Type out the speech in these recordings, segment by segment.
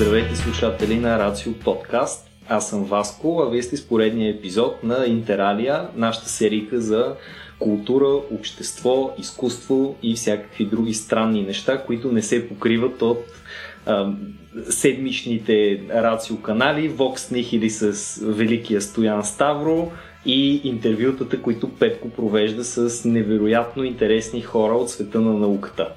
Здравейте слушатели на Рацио подкаст. Аз съм Васко, а вие сте с поредния епизод на Интералия, нашата серийка за култура, общество, изкуство и всякакви други странни неща, които не се покриват от седмичните рацио канали, Vox или с великия Стоян Ставро и интервютата, които Петко провежда с невероятно интересни хора от света на науката.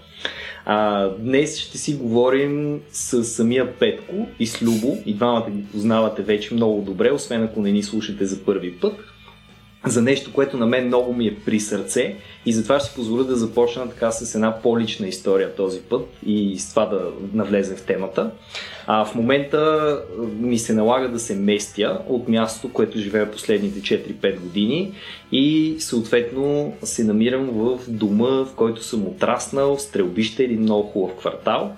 А, днес ще си говорим с самия Петко и с Любо. И двамата ги познавате вече много добре, освен ако не ни слушате за първи път за нещо, което на мен много ми е при сърце и затова ще си позволя да започна така с една по-лична история този път и с това да навлезем в темата. А, в момента ми се налага да се местя от мястото, което живея последните 4-5 години и съответно се намирам в дома, в който съм отраснал, стрелбище, един много хубав квартал.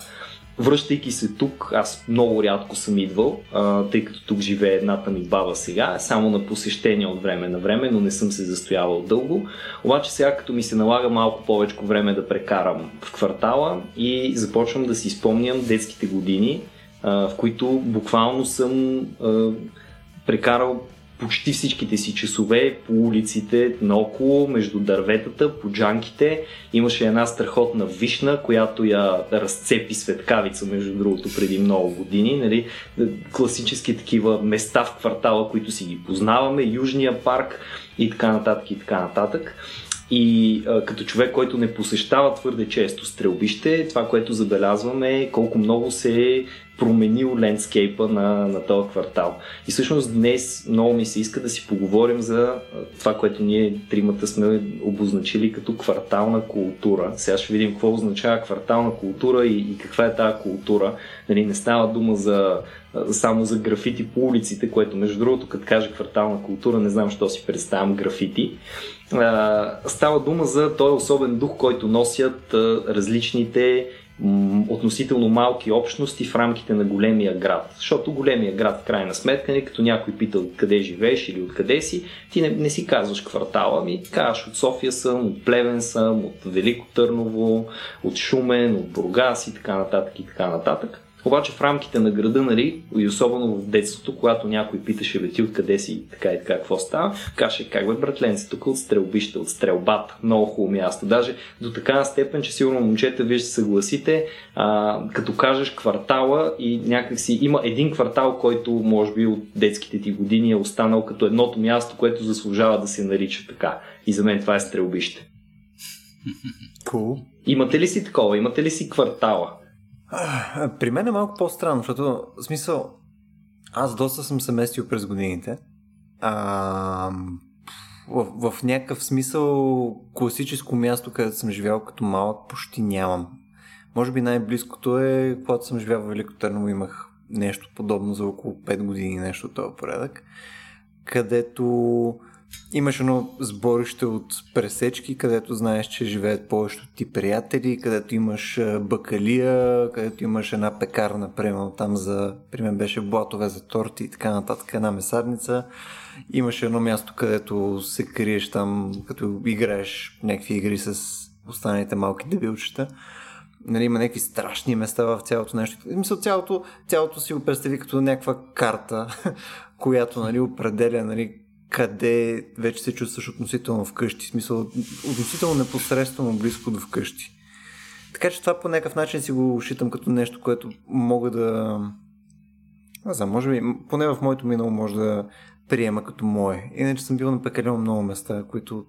Връщайки се тук, аз много рядко съм идвал, а, тъй като тук живее едната ми баба сега, само на посещение от време на време, но не съм се застоявал дълго. Обаче сега като ми се налага малко повече време да прекарам в квартала и започвам да си спомням детските години, а, в които буквално съм а, прекарал почти всичките си часове по улиците наоколо, между дърветата, по джанките. Имаше една страхотна вишна, която я разцепи светкавица, между другото, преди много години. Нали? Класически такива места в квартала, които си ги познаваме, Южния парк и така нататък и така нататък. И а, като човек, който не посещава твърде често стрелбище, това, което забелязваме е колко много се е променил лендскейпа на, на този квартал. И всъщност днес много ми се иска да си поговорим за това, което ние тримата сме обозначили като квартална култура. Сега ще видим какво означава квартална култура и, и каква е тази култура. Нали, не става дума за, само за графити по улиците, което между другото, като кажа квартална култура, не знам, що си представям графити. Става дума за този особен дух, който носят различните относително малки общности в рамките на големия град. Защото големия град, в крайна сметка, не като някой пита откъде живееш или откъде си, ти не, не си казваш квартала, ми казваш от София съм, от Плевен съм, от Велико Търново, от Шумен, от Бургас и така нататък и така нататък. Обаче в рамките на града, нали, и особено в детството, когато някой питаше, бе ти откъде си, така и така, какво става, каже, как бе, братленци, тук от стрелбище, от стрелбата, много хубаво място. Даже до така степен, че сигурно момчета вие ще съгласите, а, като кажеш квартала и някакси има един квартал, който може би от детските ти години е останал като едното място, което заслужава да се нарича така. И за мен това е стрелбище. Cool. Имате ли си такова? Имате ли си квартала? При мен е малко по-странно, защото в смисъл аз доста съм се местил през годините. А, в, в някакъв смисъл класическо място, където съм живял като малък, почти нямам. Може би най-близкото е, когато съм живял в Велико Търново, имах нещо подобно за около 5 години, нещо от този порядък, където Имаш едно сборище от пресечки, където знаеш, че живеят повечето ти приятели, където имаш бакалия, където имаш една пекарна, примерно там за, пример беше блатове за торти и така нататък, една месарница. Имаш едно място, където се криеш там, като играеш някакви игри с останалите малки дебилчета. Нали, има някакви страшни места в цялото нещо. Мисля, цялото, цялото си го представи като някаква карта, която нали, определя нали, къде вече се чувстваш относително вкъщи, в смисъл относително непосредствено близко до вкъщи. Така че това по някакъв начин си го считам като нещо, което мога да... Не знам, може би, поне в моето минало може да приема като мое. Иначе съм бил на пекалено много места, които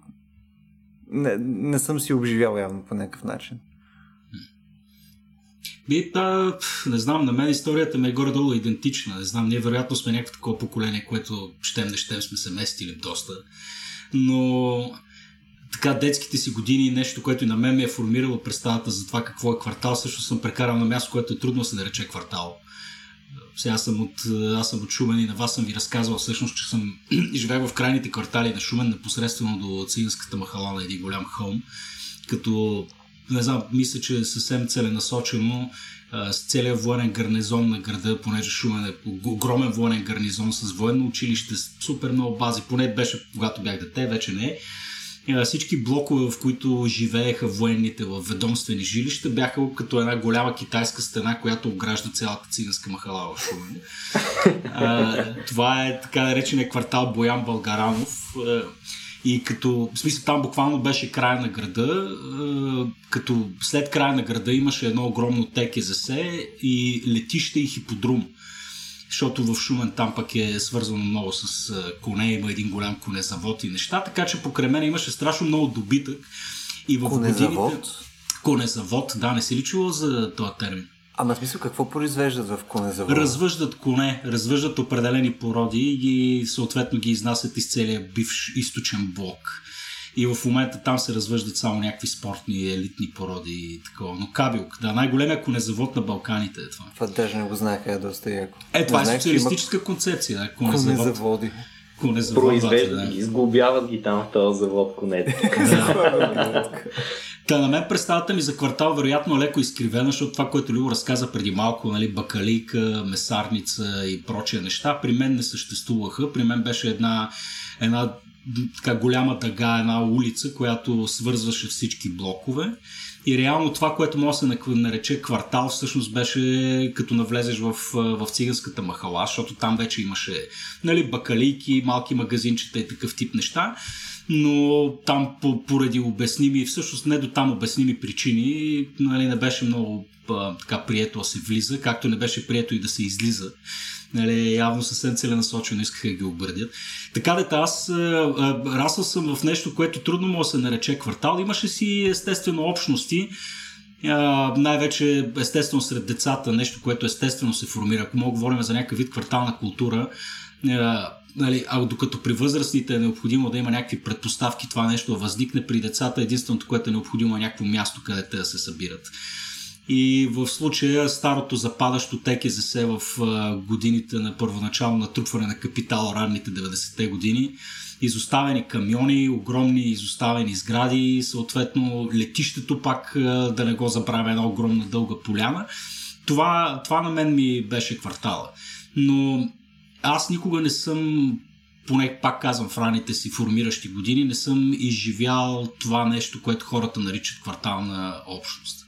не, не съм си обживял явно по някакъв начин. Ми, та, не знам, на мен историята ми е горе-долу идентична. Не знам, ние вероятно сме някакво такова поколение, което щем не щем сме се местили доста. Но така детските си години, нещо, което и на мен ми е формирало представата за това какво е квартал, също съм прекарал на място, което е трудно се нарече квартал. Сега съм от, аз съм от Шумен и на вас съм ви разказвал всъщност, че съм живея в крайните квартали на Шумен, непосредствено до циганската махала на един голям хълм, като не знам, мисля, че е съвсем целенасочено с целият военен гарнизон на града, понеже Шумен е огромен военен гарнизон с военно училище, с супер много бази, поне беше когато бях дете, вече не всички блокове, в които живееха военните в ведомствени жилища, бяха като една голяма китайска стена, която огражда цялата циганска махала в Шумен. това е така наречения квартал Боян Българанов. И като, в смисъл там буквално беше края на града, като след края на града имаше едно огромно теке за се и летище и хиподрум защото в Шумен там пък е свързано много с коне, има един голям конезавод и неща, така че покрай мен имаше страшно много добитък. И в конезавод? Годините... Конезавод, да, не си ли чувал за този термин? Ама смисъл какво произвеждат в конезавод? Развъждат коне, развъждат определени породи и съответно ги изнасят из целия бивш източен блок. И в момента там се развъждат само някакви спортни елитни породи и такова. Но Кабилк, да, най-големия конезавод на Балканите е това. Това даже не го знаех, е доста яко. Е, това не е социалистическа има... концепция. Да, конезавод. конезаводи. Конезавод, Произвеждат да. ги, сглобяват ги там в този завод конете. Та на мен представата ми за квартал вероятно е леко изкривена, защото това, което Любо разказа преди малко, нали, бакалийка, месарница и прочие неща, при мен не съществуваха. При мен беше една, една така голяма дъга, една улица, която свързваше всички блокове. И реално това, което може да се нарече квартал, всъщност беше като навлезеш в, в циганската махала, защото там вече имаше нали, бакалийки, малки магазинчета и такъв тип неща. Но там поради обясними, всъщност не до там обясними причини, нали, не беше много така прието да се влиза, както не беше прието и да се излиза нали, явно съвсем целенасочено искаха да ги обърдят. Така дета, аз расъл съм в нещо, което трудно може да се нарече квартал. Имаше си естествено общности, най-вече естествено сред децата, нещо, което естествено се формира. Ако мога говорим за някакъв вид квартална култура, нали, а докато при възрастните е необходимо да има някакви предпоставки това нещо да възникне, при децата единственото, което е необходимо е някакво място, където да се събират. И в случая старото западащо ТКЗС в годините на първоначално натрупване на капитал, ранните 90-те години, изоставени камиони, огромни изоставени сгради, съответно летището пак, да не го забравя, една огромна дълга поляна. Това, това на мен ми беше квартала. Но аз никога не съм поне пак казвам в раните си формиращи години, не съм изживял това нещо, което хората наричат квартална общност.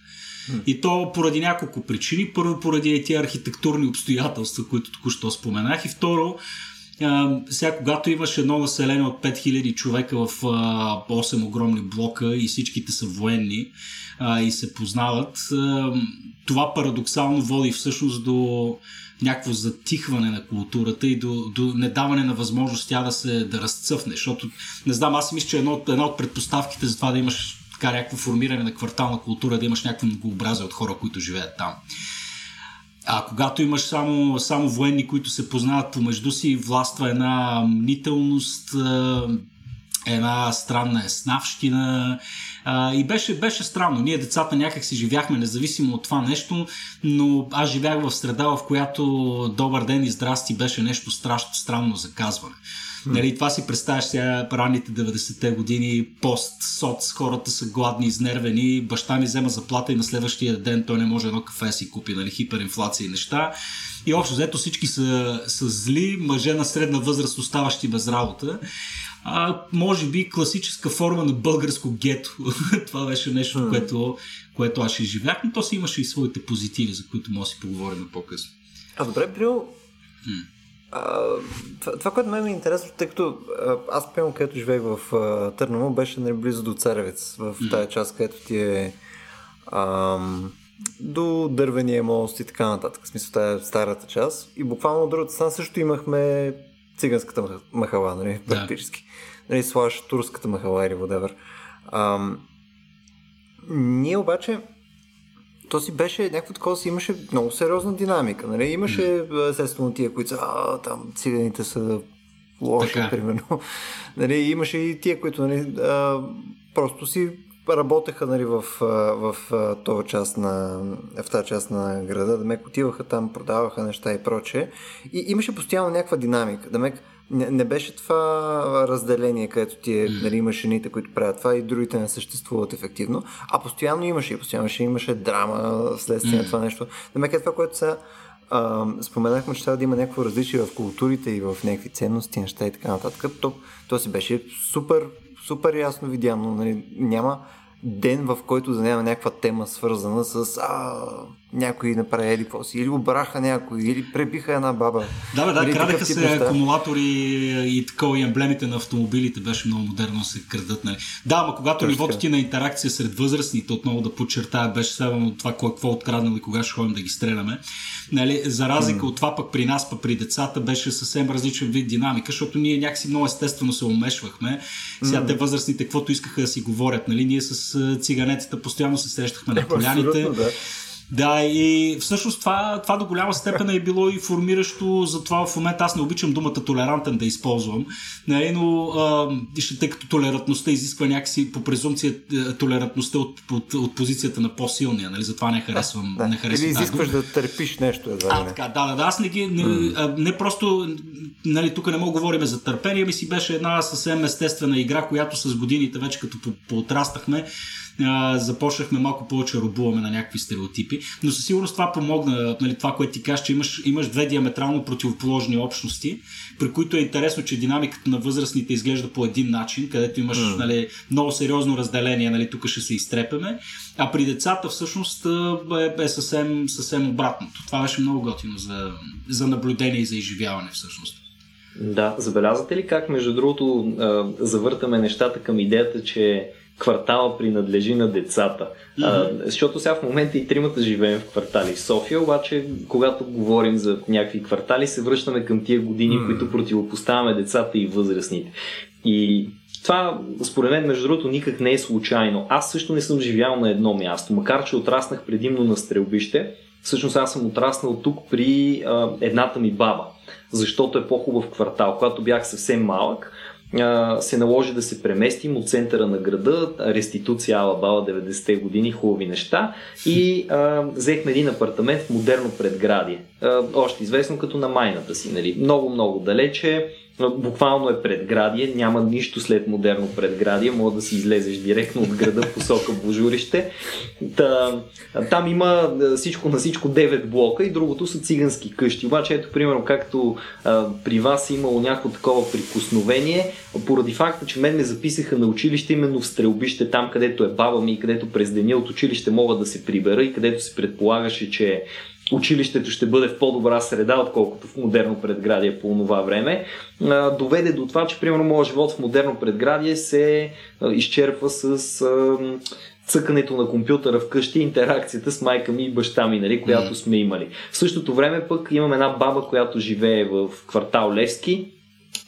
И то поради няколко причини. Първо, поради тези архитектурни обстоятелства, които току-що споменах. И второ, сега, когато имаш едно население от 5000 човека в 8 огромни блока и всичките са военни и се познават, това парадоксално води всъщност до някакво затихване на културата и до, до недаване на възможност тя да се да разцъфне. Защото, не знам, аз мисля, че едно, една от предпоставките за това да имаш така някакво формиране на квартална култура, да имаш някакво многообразие от хора, които живеят там. А когато имаш само, само военни, които се познават помежду си, властва една мнителност, една странна еснавщина и беше, беше странно. Ние децата някак си живяхме независимо от това нещо, но аз живях в среда, в която добър ден и здрасти беше нещо страшно странно за казване. Нали, това си представяш сега ранните 90-те години, пост-соц, хората са гладни, изнервени, баща ми взема заплата и на следващия ден той не може едно кафе си купи, нали, хиперинфлация и неща. И общо взето всички са, са зли, мъже на средна възраст оставащи без работа. А, може би класическа форма на българско гето. това беше нещо, mm. което, което аз живях, но то си имаше и своите позитиви, за които може да си поговорим по-късно. А добре, Брил, mm а, това, което ме е интересно, тъй като аз пълно, където живеех в Търново, беше нали, близо до Царевец, в тая част, където ти е а, до дървения мост и така нататък. В смисъл, тая старата част. И буквално от другата страна също имахме циганската махала, нали, практически. Да. Нали, слаш турската махала или whatever. А, ние обаче то си беше някакво такова си имаше много сериозна динамика. Нали? Имаше естествено тия, които са а, там циганите са лоши, така. примерно. нали? Имаше и тия, които нали, а, просто си работеха нали, в, в, в, това част на, в тази част на града, да мек отиваха там, продаваха неща и прочее. И имаше постоянно някаква динамика. Да мек не, не беше това разделение, където ти е, нали, имаш жените, които правят това и другите не съществуват ефективно, а постоянно имаше, постоянно имаше, имаше драма вследствие на това нещо. Намека е това, което са а, споменахме, че трябва да има някакво различие в културите и в някакви ценности, неща и така нататък. То, то си беше супер супер ясно видяно. Нали, няма ден, в който да няма някаква тема свързана с а, някой направи еди какво си, или обраха някой, или пребиха една баба. Да, бе, да, крадеха се неща. акумулатори и такова и емблемите на автомобилите беше много модерно се крадат. Нали. Да, ама когато Точно. нивото ти на интеракция сред възрастните, отново да подчертая, беше следвано това какво е откраднал и кога ще ходим да ги стреляме. Нали, за разлика mm. от това пък при нас, пък при децата беше съвсем различен вид динамика, защото ние някакси много естествено се умешвахме. Сега mm. те възрастните, каквото искаха да си говорят. Нали, ние с циганетата постоянно се срещахме на поляните. Да. Да, и всъщност това, това до голяма степен е било и формиращо за това в момента. Аз не обичам думата толерантен да използвам, нали, но а, тъй като толерантността изисква някакси по презумпция е, толерантността от, от, от позицията на по-силния, нали, затова не харесвам. Да, не харесвам Или изискваш да търпиш нещо. Едва а, така, да, да, да, аз не ги, не, mm. не просто, нали, тук не мога говорим за търпение, ми си беше една съвсем естествена игра, която с годините вече като поотраснахме, а, започнахме малко повече рубуваме на някакви стереотипи, но със сигурност това помогна, нали, това, което ти кажеш, че имаш, имаш две диаметрално противоположни общности, при които е интересно, че динамиката на възрастните изглежда по един начин, където имаш mm. нали, много сериозно разделение, нали, тук ще се изтрепеме, а при децата всъщност е, е съвсем, съвсем обратното. Това беше много готино за, за наблюдение и за изживяване всъщност. Да, забелязвате ли как, между другото, завъртаме нещата към идеята, че квартала принадлежи на децата. Mm-hmm. А, защото сега в момента и тримата живеем в квартали в София, обаче когато говорим за някакви квартали, се връщаме към тия години, mm-hmm. които противопоставяме децата и възрастните. И това, според мен, между другото, никак не е случайно. Аз също не съм живял на едно място, макар че отраснах предимно на стрелбище. Всъщност аз съм отраснал тук при а, едната ми баба, защото е по-хубав квартал. Когато бях съвсем малък, се наложи да се преместим от центъра на града, реституция Алабала 90-те години, хубави неща и а, взехме един апартамент в модерно предградие, а, още известно като на майната си, нали? много-много далече, буквално е предградие, няма нищо след модерно предградие, може да си излезеш директно от града посока Божурище. Та, там има всичко на всичко 9 блока и другото са цигански къщи. Обаче ето примерно както а, при вас е имало някакво такова прикосновение, поради факта, че мен ме записаха на училище именно в стрелбище, там където е баба ми и където през деня от училище мога да се прибера и където се предполагаше, че училището ще бъде в по-добра среда, отколкото в модерно предградие по това време, доведе до това, че примерно моят живот в модерно предградие се изчерпва с цъкането на компютъра вкъщи, интеракцията с майка ми и баща ми, нали, която сме имали. В същото време пък имам една баба, която живее в квартал Левски,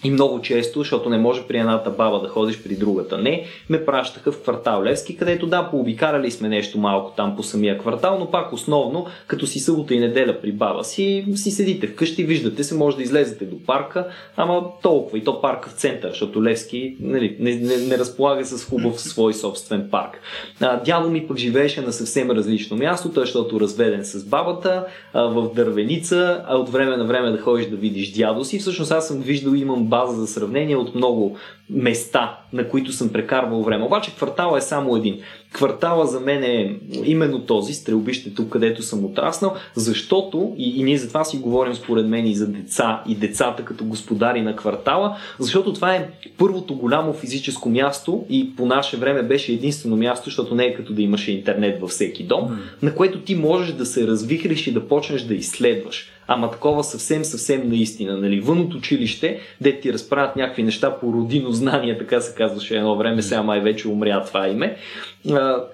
и много често, защото не може при едната баба да ходиш при другата не, ме пращаха в квартал Левски, където да, пообикарали сме нещо малко там по самия квартал, но пак основно, като си събота и неделя при баба си, си седите вкъщи, виждате се, може да излезете до парка, ама толкова и то парка в център, защото Левски нали, не, не, не разполага с хубав свой собствен парк. А, дядо ми пък живееше на съвсем различно място, той защото разведен с бабата, а, в дървеница, а от време на време да ходиш да видиш дядо си. Всъщност аз съм виждал, имам база за сравнение от много места, на които съм прекарвал време. Обаче квартала е само един. Квартала за мен е именно този, стрелбище тук, където съм отраснал, защото, и, и ние за това си говорим според мен и за деца, и децата като господари на квартала, защото това е първото голямо физическо място и по наше време беше единствено място, защото не е като да имаше интернет във всеки дом, mm. на което ти можеш да се развихриш и да почнеш да изследваш ама такова съвсем, съвсем наистина. Нали? Вън от училище, де ти разправят някакви неща по родино знание, така се казваше едно време, сега май вече умря това име.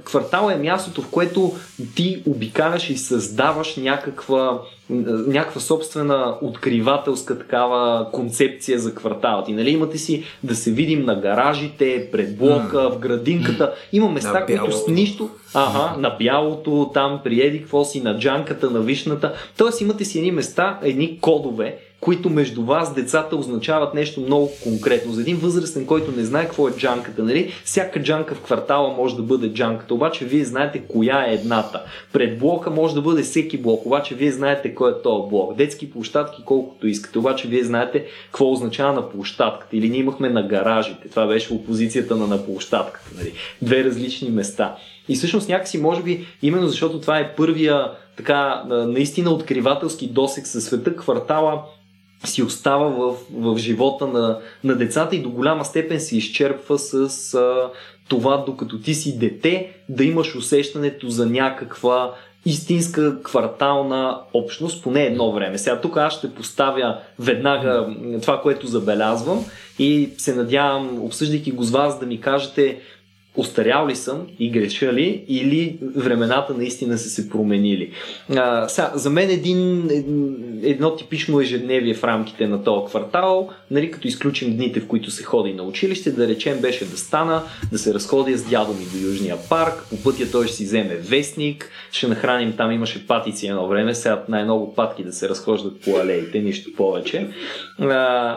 Квартал е мястото, в което ти обикаляш и създаваш някаква някаква собствена откривателска такава концепция за квартала ти. Нали, имате си да се видим на гаражите, пред блока, в градинката. Има места, които с нищо... Ага, на бялото, там при Еди си, на джанката, на вишната. Тоест имате си едни места, едни кодове, които между вас, децата, означават нещо много конкретно. За един възрастен, който не знае какво е джанката, нали? всяка джанка в квартала може да бъде джанката, обаче вие знаете коя е едната. Пред блока може да бъде всеки блок, обаче вие знаете кой е този блок. Детски площадки колкото искате, обаче вие знаете какво означава на площадката. Или ние имахме на гаражите. Това беше опозицията на, на площадката. Нали? Две различни места. И всъщност някакси, може би, именно защото това е първия така наистина откривателски досек със света, квартала си остава в, в живота на, на децата и до голяма степен се изчерпва с а, това, докато ти си дете, да имаш усещането за някаква истинска квартална общност, поне едно време. Сега тук аз ще поставя веднага това, което забелязвам и се надявам, обсъждайки го с вас, да ми кажете Остарял ли съм и греша ли или времената наистина са се променили? А, сега, за мен един, едно типично ежедневие в рамките на този квартал, нали, като изключим дните, в които се ходи на училище, да речем беше да стана, да се разходя с дядо ми до Южния парк, по пътя той ще си вземе вестник, ще нахраним, там имаше патици едно време, сега най-много патки да се разхождат по алеите, нищо повече. А, е,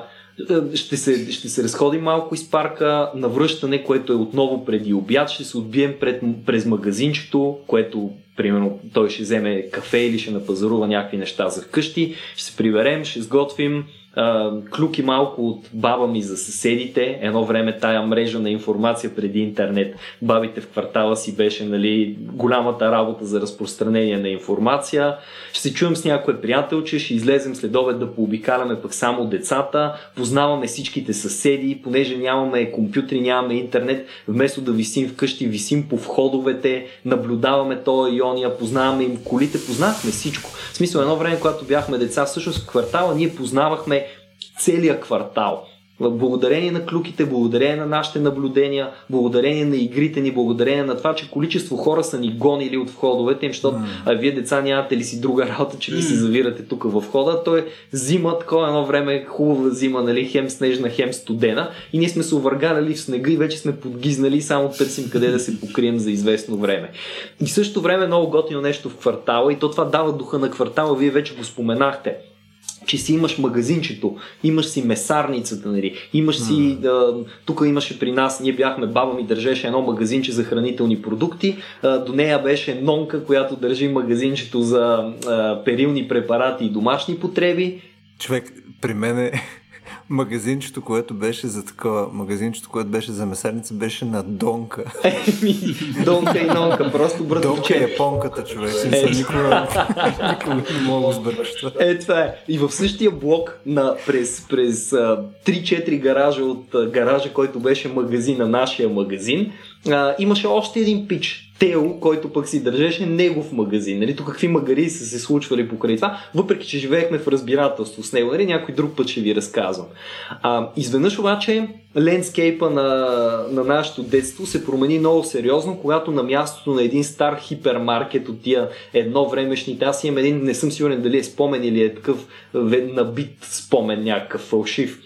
ще се, ще се разходим малко из парка, на връщане, което е отново преди обяд, ще се отбием пред, през магазинчето, което примерно той ще вземе кафе или ще напазарува някакви неща за вкъщи, ще се приберем, ще сготвим, клюки малко от баба ми за съседите. Едно време тая мрежа на информация преди интернет, бабите в квартала си беше нали, голямата работа за разпространение на информация. Ще се чуем с някой приятелче, ще излезем след обед да пообикаляме пък само децата, познаваме всичките съседи, понеже нямаме компютри, нямаме интернет, вместо да висим вкъщи, висим по входовете, наблюдаваме този и ония, познаваме им колите, познахме всичко. В смисъл едно време, когато бяхме деца, всъщност в квартала ние познавахме целият квартал. Благодарение на клюките, благодарение на нашите наблюдения, благодарение на игрите ни, благодарение на това, че количество хора са ни гонили от входовете им, защото а вие деца нямате ли си друга работа, че ви се завирате тук в входа. Той е зима, такова едно време хубава зима, нали, хем снежна, хем студена и ние сме се увъргаляли в снега и вече сме подгизнали и само търсим къде да се покрием за известно време. И в същото време много готино нещо в квартала и то това дава духа на квартала, вие вече го споменахте че си имаш магазинчето, имаш си месарницата, нали, имаш си, mm. тук имаше при нас, ние бяхме, баба ми държеше едно магазинче за хранителни продукти, а, до нея беше нонка, която държи магазинчето за а, перилни препарати и домашни потреби. Човек, при мен е магазинчето, което беше за такова, магазинчето, което беше за месарница, беше на Донка. Еми, Донка и Нонка, просто братовче. Донка е понката, човек. Е, никога, никога не мога да сбъркаш това. Е, това е. И в същия блок на, през, през 3-4 гаража от гаража, който беше магазин на нашия магазин, а, имаше още един пич. Тео, който пък си държеше негов магазин. Нали? Тук какви магари са се случвали покрай това, въпреки че живеехме в разбирателство с него. Нали? Някой друг път ще ви разказвам. А, изведнъж обаче лендскейпа на, на нашето детство се промени много сериозно, когато на мястото на един стар хипермаркет от тия едно времешните, аз имам един, не съм сигурен дали е спомен или е такъв набит спомен, някакъв фалшив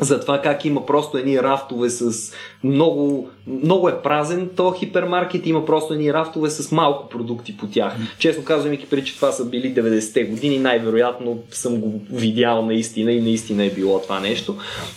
За това как има просто едни рафтове с много, много е празен то хипермаркет, има просто едни рафтове с малко продукти по тях. Mm-hmm. Честно казвам, имайки преди, че това са били 90-те години, най-вероятно съм го видял наистина и наистина е било това нещо.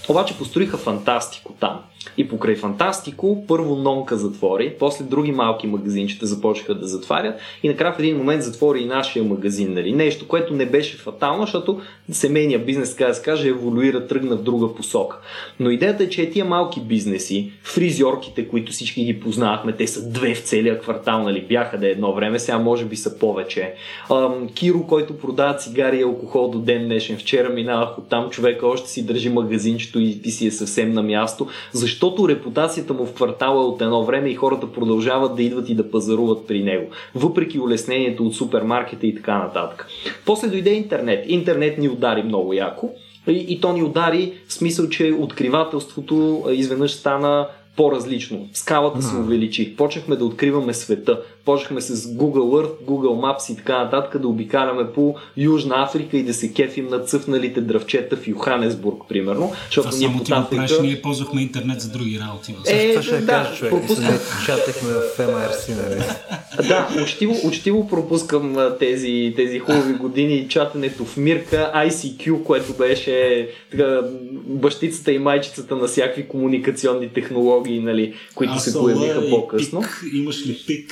Обаче построиха фантастико там. И покрай Фантастико, първо Нонка затвори, после други малки магазинчета започнаха да затварят и накрая в един момент затвори и нашия магазин. Нали? Нещо, което не беше фатално, защото семейния бизнес, така да се каже, еволюира, тръгна в друга посока. Но идеята е, че тия малки бизнеси, фризьорките, които всички ги познавахме, те са две в целия квартал, нали? бяха да е едно време, сега може би са повече. Ам, Киро, който продава цигари и алкохол до ден днешен, вчера минавах от там, човека още си държи магазинчето и, и си е съвсем на място. Защо защото репутацията му в квартала е от едно време и хората продължават да идват и да пазаруват при него, въпреки улеснението от супермаркета и така нататък. После дойде интернет. Интернет ни удари много яко. И, и то ни удари в смисъл, че откривателството изведнъж стана по-различно. Скалата се увеличи. Почнахме да откриваме света почнахме с Google Earth, Google Maps и така нататък да обикаляме по Южна Африка и да се кефим на цъфналите дръвчета в Йоханесбург, примерно. Защото Това ние само ти. Правиш, ние ползвахме интернет за други работи. Е, Това ще да, кажа, човек. Пропускам... Чатахме в MRC, нали? Да, учтиво, учтиво пропускам тези, тези хубави години чатането в Мирка, ICQ, което беше така, бащицата и майчицата на всякакви комуникационни технологии, нали, които се появиха по-късно. Пик, имаш ли пик?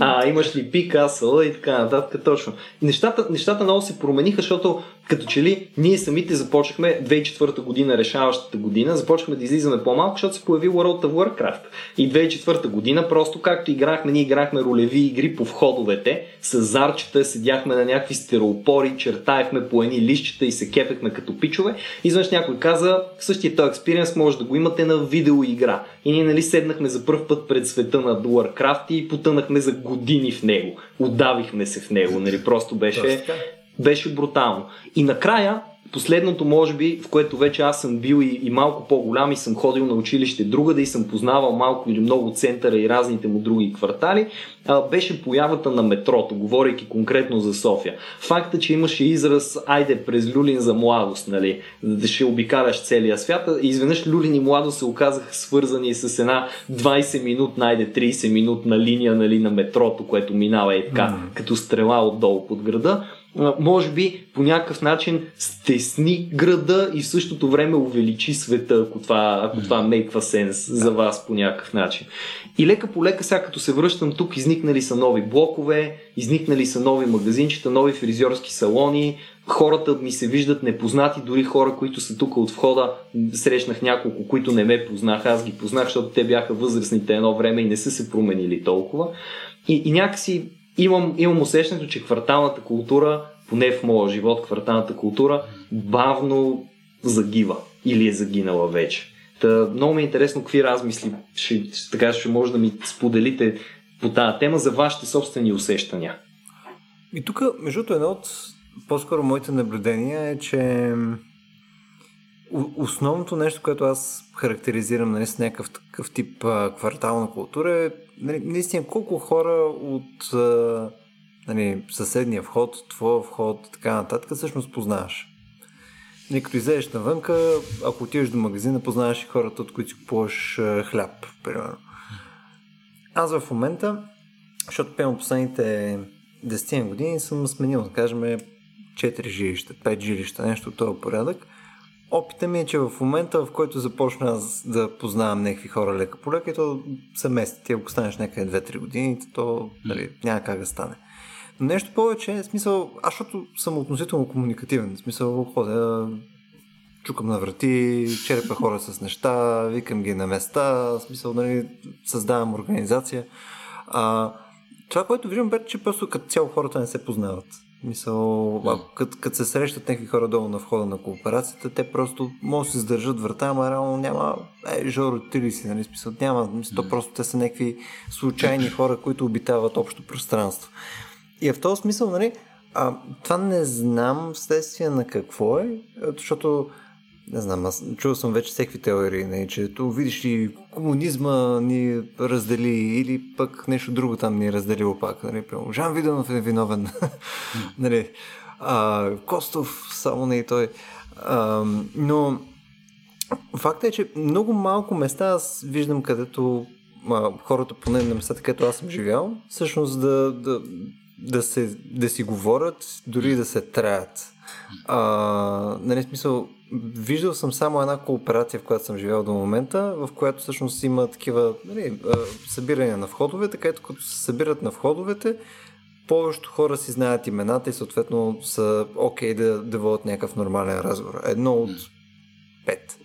а, имаш ли пик, асъл и така нататък. Точно. Нещата, нещата много се промениха, защото като че ли ние самите започнахме 2004 година, решаващата година, започнахме да излизаме по-малко, защото се появи World of Warcraft. И 2004 година, просто както играхме, ние играхме ролеви игри по входовете, с зарчета, седяхме на някакви стереопори, чертаехме по едни лищчета и се кепехме като пичове. Изведнъж някой каза, същия този експириенс може да го имате на видеоигра. И ние нали седнахме за първ път пред света на Warcraft и потънахме за години в него. Удавихме се в него, нали? Просто беше беше брутално. И накрая, последното, може би, в което вече аз съм бил и, и малко по-голям и съм ходил на училище другаде и съм познавал малко или много центъра и разните му други квартали, а, беше появата на метрото, говорейки конкретно за София. Факта, че имаше израз айде през люлин за младост, нали, да ще обикаляш целия свят, и изведнъж люлин и младост се оказаха свързани с една 20 минут, найде 30 минутна линия нали, на метрото, което минава е така, mm. като стрела отдолу под града може би по някакъв начин стесни града и в същото време увеличи света, ако това, ако това мейква сенс за вас по някакъв начин. И лека по лека, сега като се връщам тук, изникнали са нови блокове, изникнали са нови магазинчета, нови фризьорски салони, хората ми се виждат непознати, дори хора, които са тук от входа, срещнах няколко, които не ме познаха, аз ги познах, защото те бяха възрастните едно време и не са се променили толкова. И, и някакси имам, имам усещането, че кварталната култура, поне в моя живот, кварталната култура, бавно загива или е загинала вече. Та, много ми е интересно какви размисли ще, така ще може да ми споделите по тази тема за вашите собствени усещания. И тук, между едно от по-скоро моите наблюдения е, че основното нещо, което аз характеризирам нали, с някакъв такъв тип а, квартална култура е нали, наистина колко хора от а, нали, съседния вход, твоя вход, така нататък, всъщност познаваш. Нали, като излезеш навънка, ако отидеш до магазина, познаваш и хората, от които си купуваш хляб, примерно. Аз в момента, защото пеем последните 10 години, съм сменил, да кажем, 4 жилища, 5 жилища, нещо от този порядък. Опита ми е, че в момента, в който започна да познавам някакви хора лека по лека, то се мести. Ти ако станеш някъде 2-3 години, то нали, няма как да стане. Но нещо повече, смисъл, аз защото съм относително комуникативен, смисъл ходя, чукам на врати, черепа хора с неща, викам ги на места, смисъл, нали, създавам организация. А, това, което виждам, бе, че просто като цяло хората не се познават. Мисъл, като, като се срещат някакви хора долу на входа на кооперацията, те просто могат да се задържат врата, ама реално няма, е, Жоро, ти ли си, нали, смисъл, няма, мисъл, просто те са някакви случайни хора, които обитават общо пространство. И в този смисъл, нали, а, това не знам вследствие на какво е, защото не знам, аз чувал съм вече всеки теории, не, че то видиш ли комунизма ни раздели или пък нещо друго там ни е разделило пак. Нали, прямо, Жан Виденов е виновен. нали, а, Костов само не и той. А, но факта е, че много малко места аз виждам, където а, хората, поне на местата, където аз съм живял, всъщност да, да, да, се, да си говорят, дори да се траят. А, нали, смисъл, виждал съм само една кооперация, в която съм живял до момента, в която всъщност има такива нали, събирания на входовете, където като се събират на входовете, повечето хора си знаят имената и съответно са окей okay да, да водят някакъв нормален разговор. Едно от пет.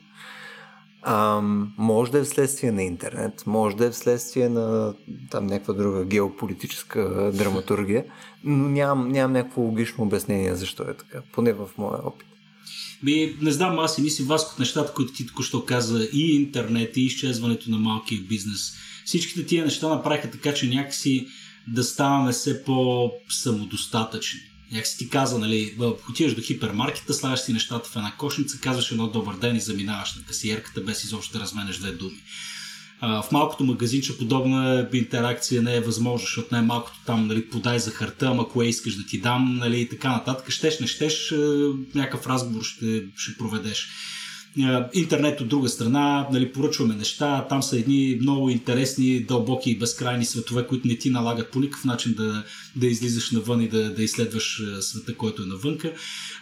А, може да е вследствие на интернет, може да е вследствие на там някаква друга геополитическа драматургия, но нямам, нямам някакво логично обяснение защо е така, поне в моя опит. Ми, не знам, аз си мисля, вас от нещата, които ти току-що каза, и интернет, и изчезването на малкия бизнес, всичките тия неща направиха така, че някакси да ставаме все по-самодостатъчни. Някакси ти каза, нали, отиваш до хипермаркета, слагаш си нещата в една кошница, казваш едно добър ден и заминаваш на касиерката, без изобщо да разменеш две думи в малкото магазинче подобна интеракция не е възможна, защото най-малкото там нали, подай за харта, ама кое искаш да ти дам нали, и така нататък. Щеш, не щеш, някакъв разговор ще, ще проведеш. Интернет от друга страна, нали, поръчваме неща, там са едни много интересни, дълбоки и безкрайни светове, които не ти налагат по никакъв начин да, да излизаш навън и да, да изследваш света, който е навънка.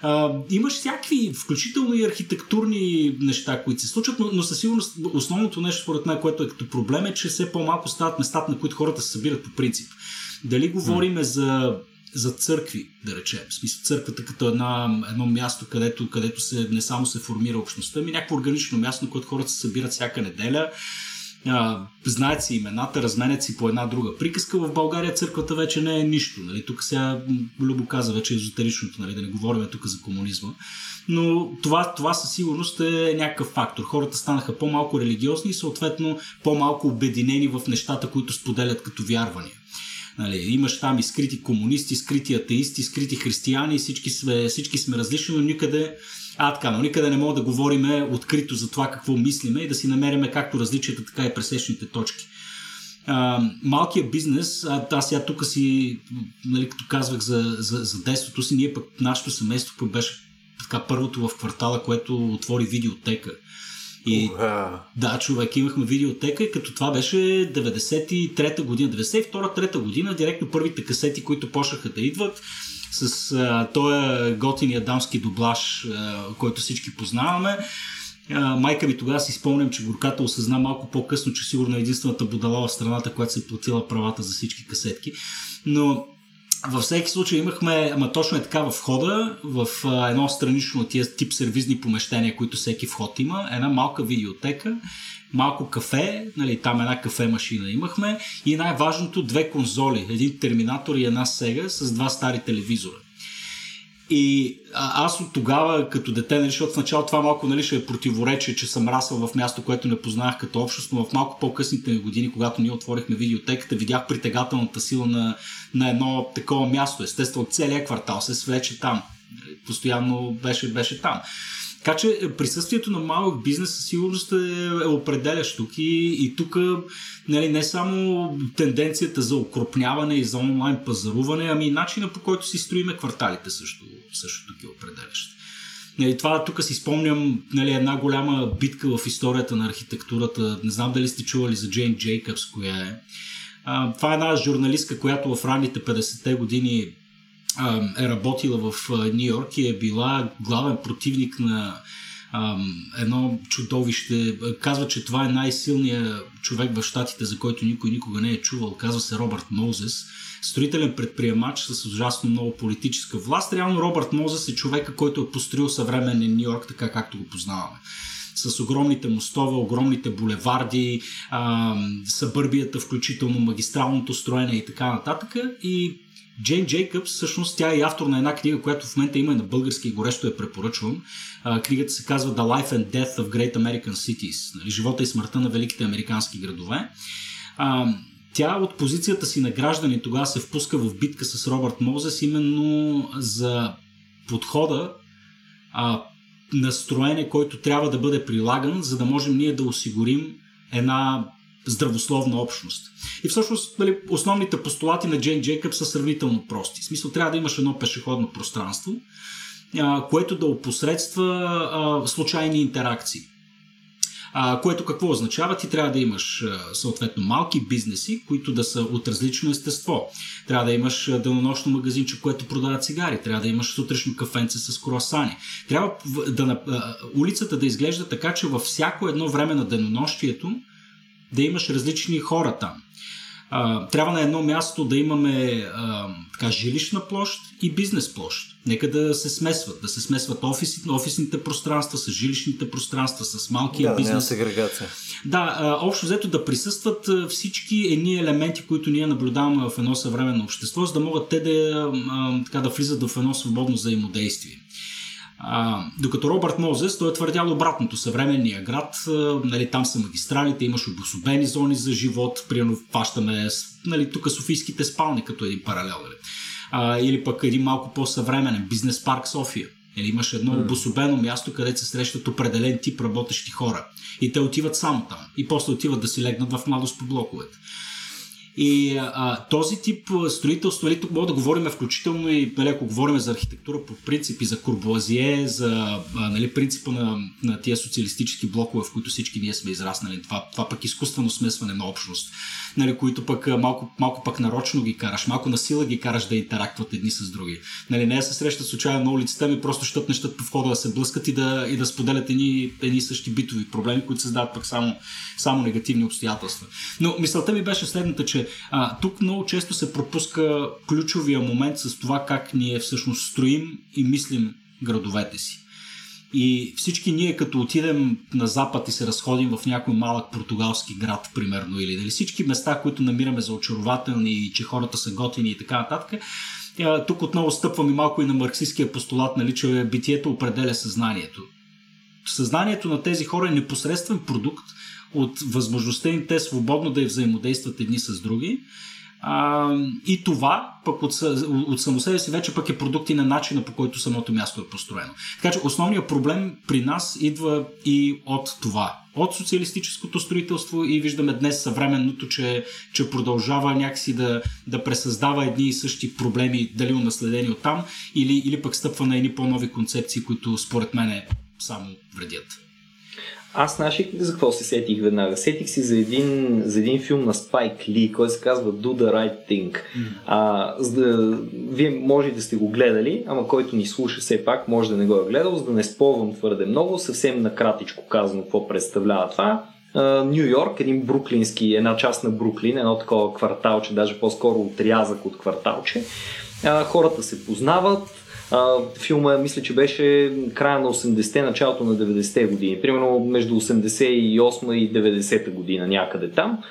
А, имаш всякакви, включително и архитектурни неща, които се случват, но, но със сигурност основното нещо, според мен, което е като проблем е, че все по-малко стават местата, на които хората се събират по принцип. Дали говориме за за църкви, да речем. В смисъл църквата като една, едно място, където, където се, не само се формира общността, ми някакво органично място, на което хората се събират всяка неделя, а, знаят си имената, разменят си по една друга приказка. В България църквата вече не е нищо. Нали? Тук сега Любо каза вече езотеричното, нали? да не говорим тук за комунизма. Но това, това със сигурност е някакъв фактор. Хората станаха по-малко религиозни и съответно по-малко обединени в нещата, които споделят като вярвания. Нали, имаш там и скрити комунисти, скрити атеисти, скрити християни, всички сме, всички сме различни, но никъде, а, така, но никъде не мога да говорим открито за това какво мислиме и да си намериме както различията, така и пресечните точки. А, малкият бизнес, а, аз сега тук си, нали, като казвах за, за, за детството си, ние пък, нашето семейство беше така първото в квартала, което отвори видеотека. И, uh-huh. Да, човек, имахме видеотека и като това беше 93-та година, 92-3 година, директно първите касети, които почнаха да идват с а, този готиния дамски дублаж, а, който всички познаваме. А, майка ми тогава си спомням, че горката осъзна малко по-късно, че сигурно е единствената будала в страната, която се е платила правата за всички касетки. Но във всеки случай имахме, ама точно е така в входа, в а, едно странично от тия тип сервизни помещения, които всеки вход има, една малка видеотека, малко кафе, нали, там една кафе машина имахме и най-важното две конзоли, един терминатор и една сега с два стари телевизора. И а, аз от тогава, като дете, нали, защото в начало това малко нали, ще е противоречие, че съм расъл в място, което не познах като общност, но в малко по-късните години, когато ние отворихме видеотеката, видях притегателната сила на, на едно такова място. Естествено, целият квартал се свлече там. Постоянно беше, беше там. Така че присъствието на малък бизнес със сигурност е, е определящ тук и, и тук нали, не само тенденцията за окрупняване и за онлайн пазаруване, ами и начина по който си строиме кварталите също, също тук е определящ. Нали, това тук си спомням нали, една голяма битка в историята на архитектурата. Не знам дали сте чували за Джейн Джейкъбс, коя е. А, това е една журналистка, която в ранните 50-те години е работила в Нью Йорк и е била главен противник на едно чудовище. Казва, че това е най-силният човек в Штатите, за който никой никога не е чувал. Казва се Робърт Мозес. Строителен предприемач с ужасно много политическа власт. Реално Робърт Мозес е човека, който е построил съвременен Нью Йорк, така както го познаваме с огромните мостове, огромните булеварди, събърбията, включително магистралното строене и така нататък. И Джейн Джейкъбс, всъщност тя е автор на една книга, която в момента има и на български и горещо я препоръчвам. книгата се казва The Life and Death of Great American Cities, нали, живота и смъртта на великите американски градове. Тя от позицията си на граждани тогава се впуска в битка с Робърт Мозес именно за подхода а, настроение, който трябва да бъде прилаган, за да можем ние да осигурим една здравословна общност. И всъщност нали, основните постулати на Джейн Джейкъб са сравнително прости. В смисъл трябва да имаш едно пешеходно пространство, а, което да опосредства а, случайни интеракции. А, което какво означава? Ти трябва да имаш съответно малки бизнеси, които да са от различно естество. Трябва да имаш денонощно магазинче, което продава цигари. Трябва да имаш сутрешно кафенце с круасани. Трябва да, улицата да изглежда така, че във всяко едно време на денонощието да имаш различни хора там. А, трябва на едно място да имаме а, така, жилищна площ и бизнес площ. Нека да се смесват, да се смесват офиси, офисните пространства с жилищните пространства, с малкия да, бизнес. Няма сегрегация. Да, а, общо взето да присъстват всички едни елементи, които ние наблюдаваме в едно съвременно общество, за да могат те да, а, така, да влизат в едно свободно взаимодействие. А, докато Робърт Мозес, той е твърдял обратното. Съвременния град, нали, там са магистралите, имаш обособени зони за живот, примерно фащаме нали, тук Софийските спални като един паралел. Нали. А, или пък един малко по-съвременен бизнес парк София. Или имаш едно обособено място, където се срещат определен тип работещи хора. И те отиват само там. И после отиват да си легнат в младост по блоковете. И а, този тип строителство, нали, тук мога да говорим включително и, нали, ако говорим за архитектура по принципи, за Курбуазие, за а, нали, принципа на, на тия социалистически блокове, в които всички ние сме израснали, това, това пък изкуствено смесване на общност. Нали, които пък малко, малко пък нарочно ги караш, малко на сила ги караш да интерактват едни с други. Нали, не се срещат случайно на улицата, ми просто щат нещата по входа да се блъскат и да, и да споделят едни, едни същи битови проблеми, които създават пък само, само негативни обстоятелства. Но мисълта ми беше следната, че а, тук много често се пропуска ключовия момент с това как ние всъщност строим и мислим градовете си. И всички ние, като отидем на запад и се разходим в някой малък португалски град, примерно, или дали всички места, които намираме за очарователни и че хората са готини и така нататък, тук отново стъпвам и малко и на марксистския постулат, нали, че битието определя съзнанието. Съзнанието на тези хора е непосредствен продукт от възможността им те свободно да взаимодействат едни с други а, и това пък от, от само себе си вече пък е продукти на начина по който самото място е построено. Така че основният проблем при нас идва и от това. От социалистическото строителство и виждаме днес съвременното, че, че продължава някакси да, да пресъздава едни и същи проблеми, дали унаследени от там, или, или пък стъпва на едни по-нови концепции, които според мен само вредят. Аз знаеш за какво се сетих веднага? Сетих си за един, за един филм на Спайк Ли, който се казва Do the Right Thing. А, да, вие може да сте го гледали, ама който ни слуша все пак може да не го е гледал, за да не спълвам твърде много, съвсем накратичко казано какво представлява това. Нью Йорк, един бруклински, една част на Бруклин, едно такова кварталче, даже по-скоро отрязък от кварталче. А, хората се познават, а, филма, мисля, че беше края на 80-те, началото на 90-те години. Примерно между 88 и 90-та година, някъде там.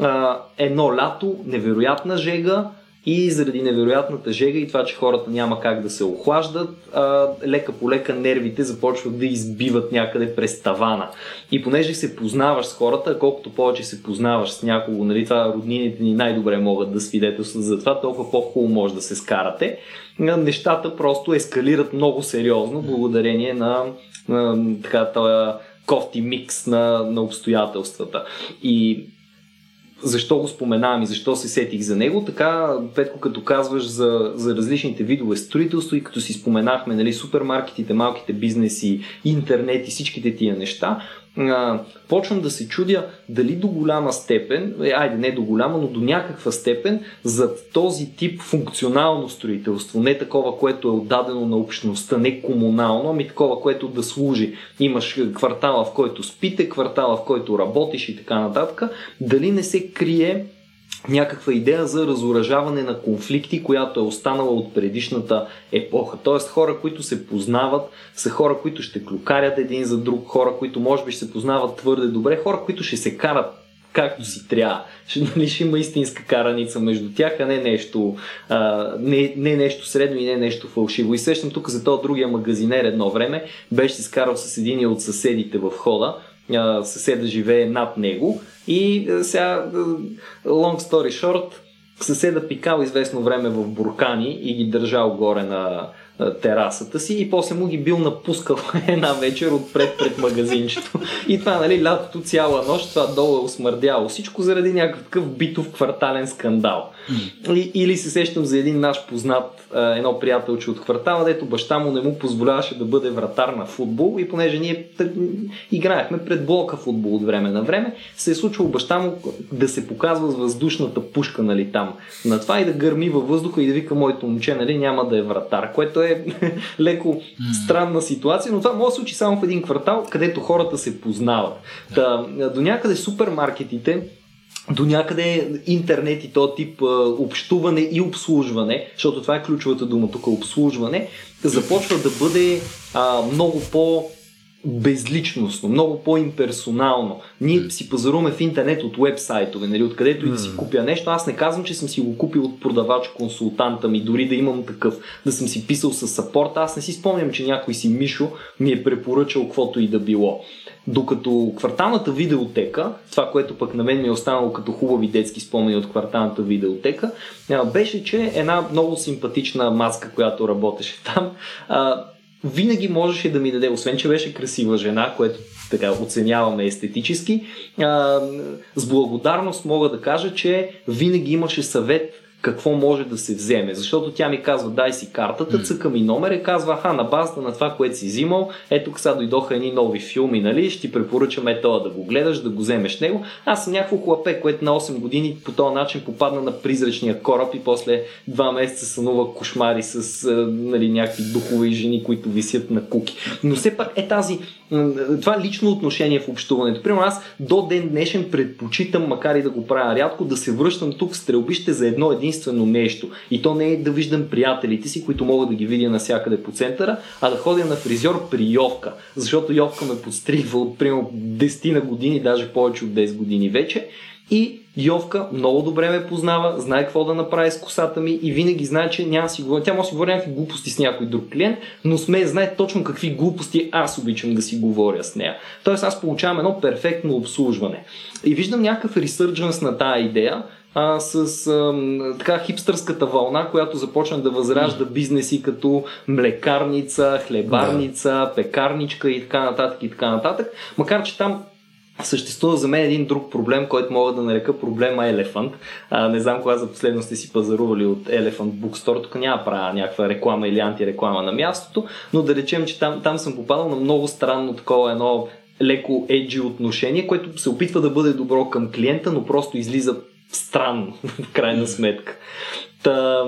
А, едно лято, невероятна жега, и заради невероятната жега и това, че хората няма как да се охлаждат, а, лека по лека нервите започват да избиват някъде през тавана. И понеже се познаваш с хората, колкото повече се познаваш с някого, нали, това роднините ни най-добре могат да свидетелстват за това, толкова по-хубаво може да се скарате. Нещата просто ескалират много сериозно благодарение на, на така, този кофти микс на, на обстоятелствата. И защо го споменавам и защо се сетих за него. Така, Петко, като казваш за, за различните видове строителство и като си споменахме нали, супермаркетите, малките бизнеси, интернет и всичките тия неща, почвам да се чудя дали до голяма степен, е, айде не до голяма, но до някаква степен за този тип функционално строителство, не такова, което е отдадено на общността, не комунално, ами такова, което да служи. Имаш квартала, в който спите, квартала, в който работиш и така нататък, дали не се крие някаква идея за разоръжаване на конфликти, която е останала от предишната епоха. Тоест хора, които се познават, са хора, които ще клюкарят един за друг, хора, които може би ще се познават твърде добре, хора, които ще се карат както си трябва. Ще, нали, ще има истинска караница между тях, а не нещо, а, не, не нещо средно и не нещо фалшиво. И сещам тук за този другия магазинер едно време, беше се скарал с един от съседите в хода, съседа живее над него и сега, long story short, съседа пикал известно време в буркани и ги държал горе на, терасата си и после му ги бил напускал една вечер отпред пред магазинчето. И това, нали, лятото цяла нощ, това долу е осмърдяло всичко заради някакъв битов квартален скандал. И, или се сещам за един наш познат, едно приятелче от квартала, дето баща му не му позволяваше да бъде вратар на футбол и понеже ние тък, играехме пред блока футбол от време на време, се е случвало баща му да се показва с въздушната пушка нали, там на това и да гърми във въздуха и да вика моето момче нали, няма да е вратар, което е леко странна ситуация, но това може да случи само в един квартал, където хората се познават. Да, до някъде супермаркетите до някъде интернет и то тип общуване и обслужване, защото това е ключовата дума тук, обслужване, започва да бъде а, много по- безличностно, много по-имперсонално. Ние си пазаруваме в интернет от вебсайтове, нали, откъдето и да си купя нещо. Аз не казвам, че съм си го купил от продавач, консултанта ми, дори да имам такъв, да съм си писал с сапорт. Аз не си спомням, че някой си Мишо ми е препоръчал каквото и да било. Докато кварталната видеотека, това, което пък на мен ми е останало като хубави детски спомени от кварталната видеотека, беше, че една много симпатична маска, която работеше там, винаги можеше да ми даде, освен че беше красива жена, което така оценяваме естетически, с благодарност мога да кажа, че винаги имаше съвет какво може да се вземе. Защото тя ми казва, дай си картата, цъка ми номер и казва, аха, на базата на това, което си взимал, ето сега дойдоха едни нови филми, нали, ще ти препоръчам е това да го гледаш, да го вземеш него. Аз съм някакво хлапе, което на 8 години по този начин попадна на призрачния кораб и после два месеца сънува кошмари с нали, някакви духови жени, които висят на куки. Но все пак е тази, това лично отношение в общуването. Примерно аз до ден днешен предпочитам, макар и да го правя рядко, да се връщам тук в стрелбище за едно единствено нещо. И то не е да виждам приятелите си, които мога да ги видя навсякъде по центъра, а да ходя на фризьор при Йовка. Защото Йовка ме подстригва от примерно 10 на години, даже повече от 10 години вече. И Йовка много добре ме познава, знае какво да направи с косата ми и винаги знае, че няма си говоря. Тя може да си говори някакви глупости с някой друг клиент, но сме знае точно какви глупости аз обичам да си говоря с нея. Тоест аз получавам едно перфектно обслужване. И виждам някакъв ресърдженс на тая идея, а, с а, така хипстърската вълна, която започна да възражда бизнеси като млекарница, хлебарница, да. пекарничка и така нататък и така нататък. Макар, че там Съществува за мен един друг проблем, който мога да нарека проблема Елефант. А, не знам кога за последно сте си пазарували от Elephant Bookstore. Тук няма правя някаква реклама или антиреклама на мястото, но да речем, че там, там съм попадал на много странно такова едно леко еджи отношение, което се опитва да бъде добро към клиента, но просто излиза странно в крайна сметка. Та,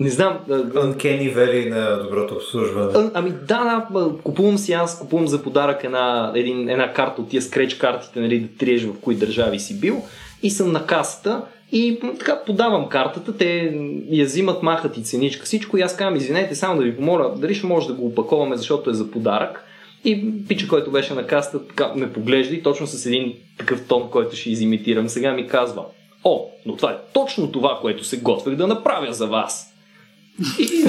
не знам. Uncanny Valley на доброто обслужване. А, ами да, да, купувам си аз, купувам за подарък една, един, една карта от тия скреч картите, нали, да триеш в кои държави си бил и съм на касата и така подавам картата, те я взимат, махат и ценичка, всичко и аз казвам, извинете, само да ви помоля, дали ще може да го опаковаме, защото е за подарък. И пича, който беше на касата, така ме поглежда и точно с един такъв тон, който ще изимитирам, сега ми казва, о, но това е точно това, което се готвех да направя за вас. И,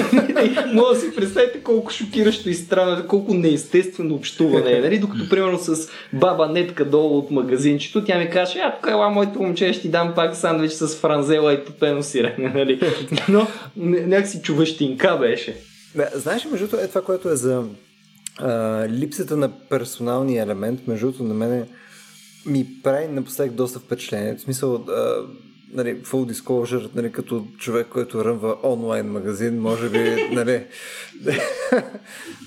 може да си представите колко шокиращо и странно, колко неестествено общуване е. Нали? Докато, примерно, с баба Нетка долу от магазинчето, тя ми каже, а, тук ела моето момче, ще ти дам пак сандвич с франзела и топено сирене. Нали? Но някакси чуващинка беше. Да, знаеш, между е това, което е за а, липсата на персоналния елемент, между на мен ми прави напоследък доста впечатление. В смисъл, а, нали, full disclosure, нали, като човек, който ръмва онлайн магазин, може би, нали,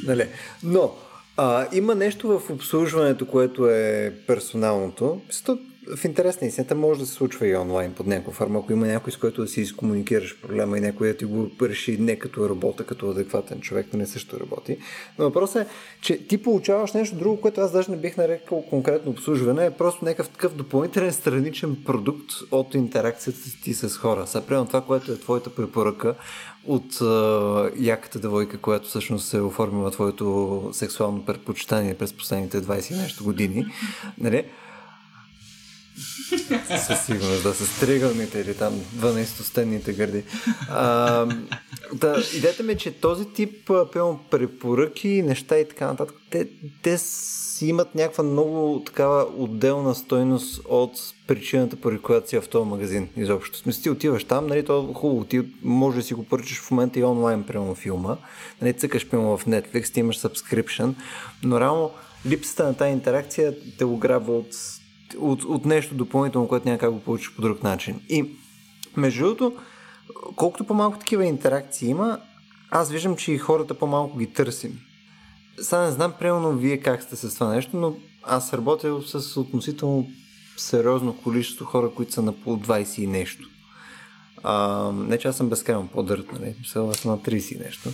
нали. Но, а, има нещо в обслужването, което е персоналното. Мисля, в интерес на истината може да се случва и онлайн под някаква форма, ако има някой с който да си изкомуникираш проблема и някой да ти го реши не като работа, като адекватен човек, но не също работи. Но въпросът е, че ти получаваш нещо друго, което аз даже не бих нарекал конкретно обслужване, е просто някакъв такъв допълнителен страничен продукт от интеракцията ти с хора. Сега, примерно това, което е твоята препоръка от а, яката девойка, която всъщност се оформила твоето сексуално предпочитание през последните 20 нещо години. Нали? Със сигурност, да, с триъгълните или там 12-стенните гърди. А, да, идеята ми е, че този тип пълно препоръки, неща и така нататък, те, те си имат някаква много такава отделна стойност от причината, поради която си в този магазин изобщо. В смисъл, ти отиваш там, нали, то е хубаво, ти може да си го поръчаш в момента и онлайн, прямо филма, нали, цъкаш прямо в Netflix, ти имаш subscription, но реално липсата на тази интеракция те го грабва от от, от нещо допълнително, което няма как го получиш по друг начин. И между другото, колкото по-малко такива интеракции има, аз виждам, че и хората по-малко ги търсим. Сега не знам, примерно, вие как сте с това нещо, но аз работя с относително сериозно количество хора, които са на по 20 и нещо. А, не, че аз съм безкрайно по-дърт, нали? Сега съм на 30 и нещо.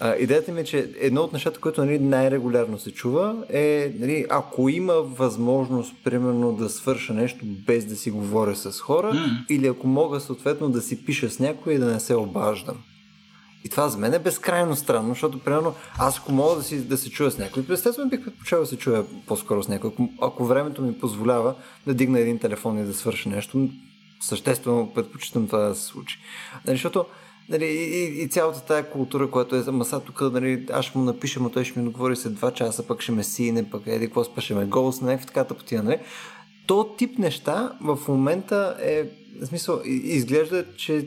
А, идеята ми е, че едно от нещата, което нали, най-регулярно се чува е, нали, ако има възможност, примерно, да свърша нещо без да си говоря с хора, mm. или ако мога съответно да си пиша с някой и да не се обаждам. И това за мен е безкрайно странно, защото, примерно, аз ако мога да, си, да се чуя с някой, естествено бих предпочел да се чуя по-скоро с някой. Ако, ако времето ми позволява да дигна един телефон и да свърша нещо, съществено предпочитам това да се случи. Нали, защото Нали, и, и, цялата тая култура, която е за маса тук, нали, аз му напиша, но той ще ми договори след два часа, пък ще ме сине, пък еди, какво спа, ще ме голос, някакви така тъпотия, нали? То тип неща в момента е, в смисъл, изглежда, че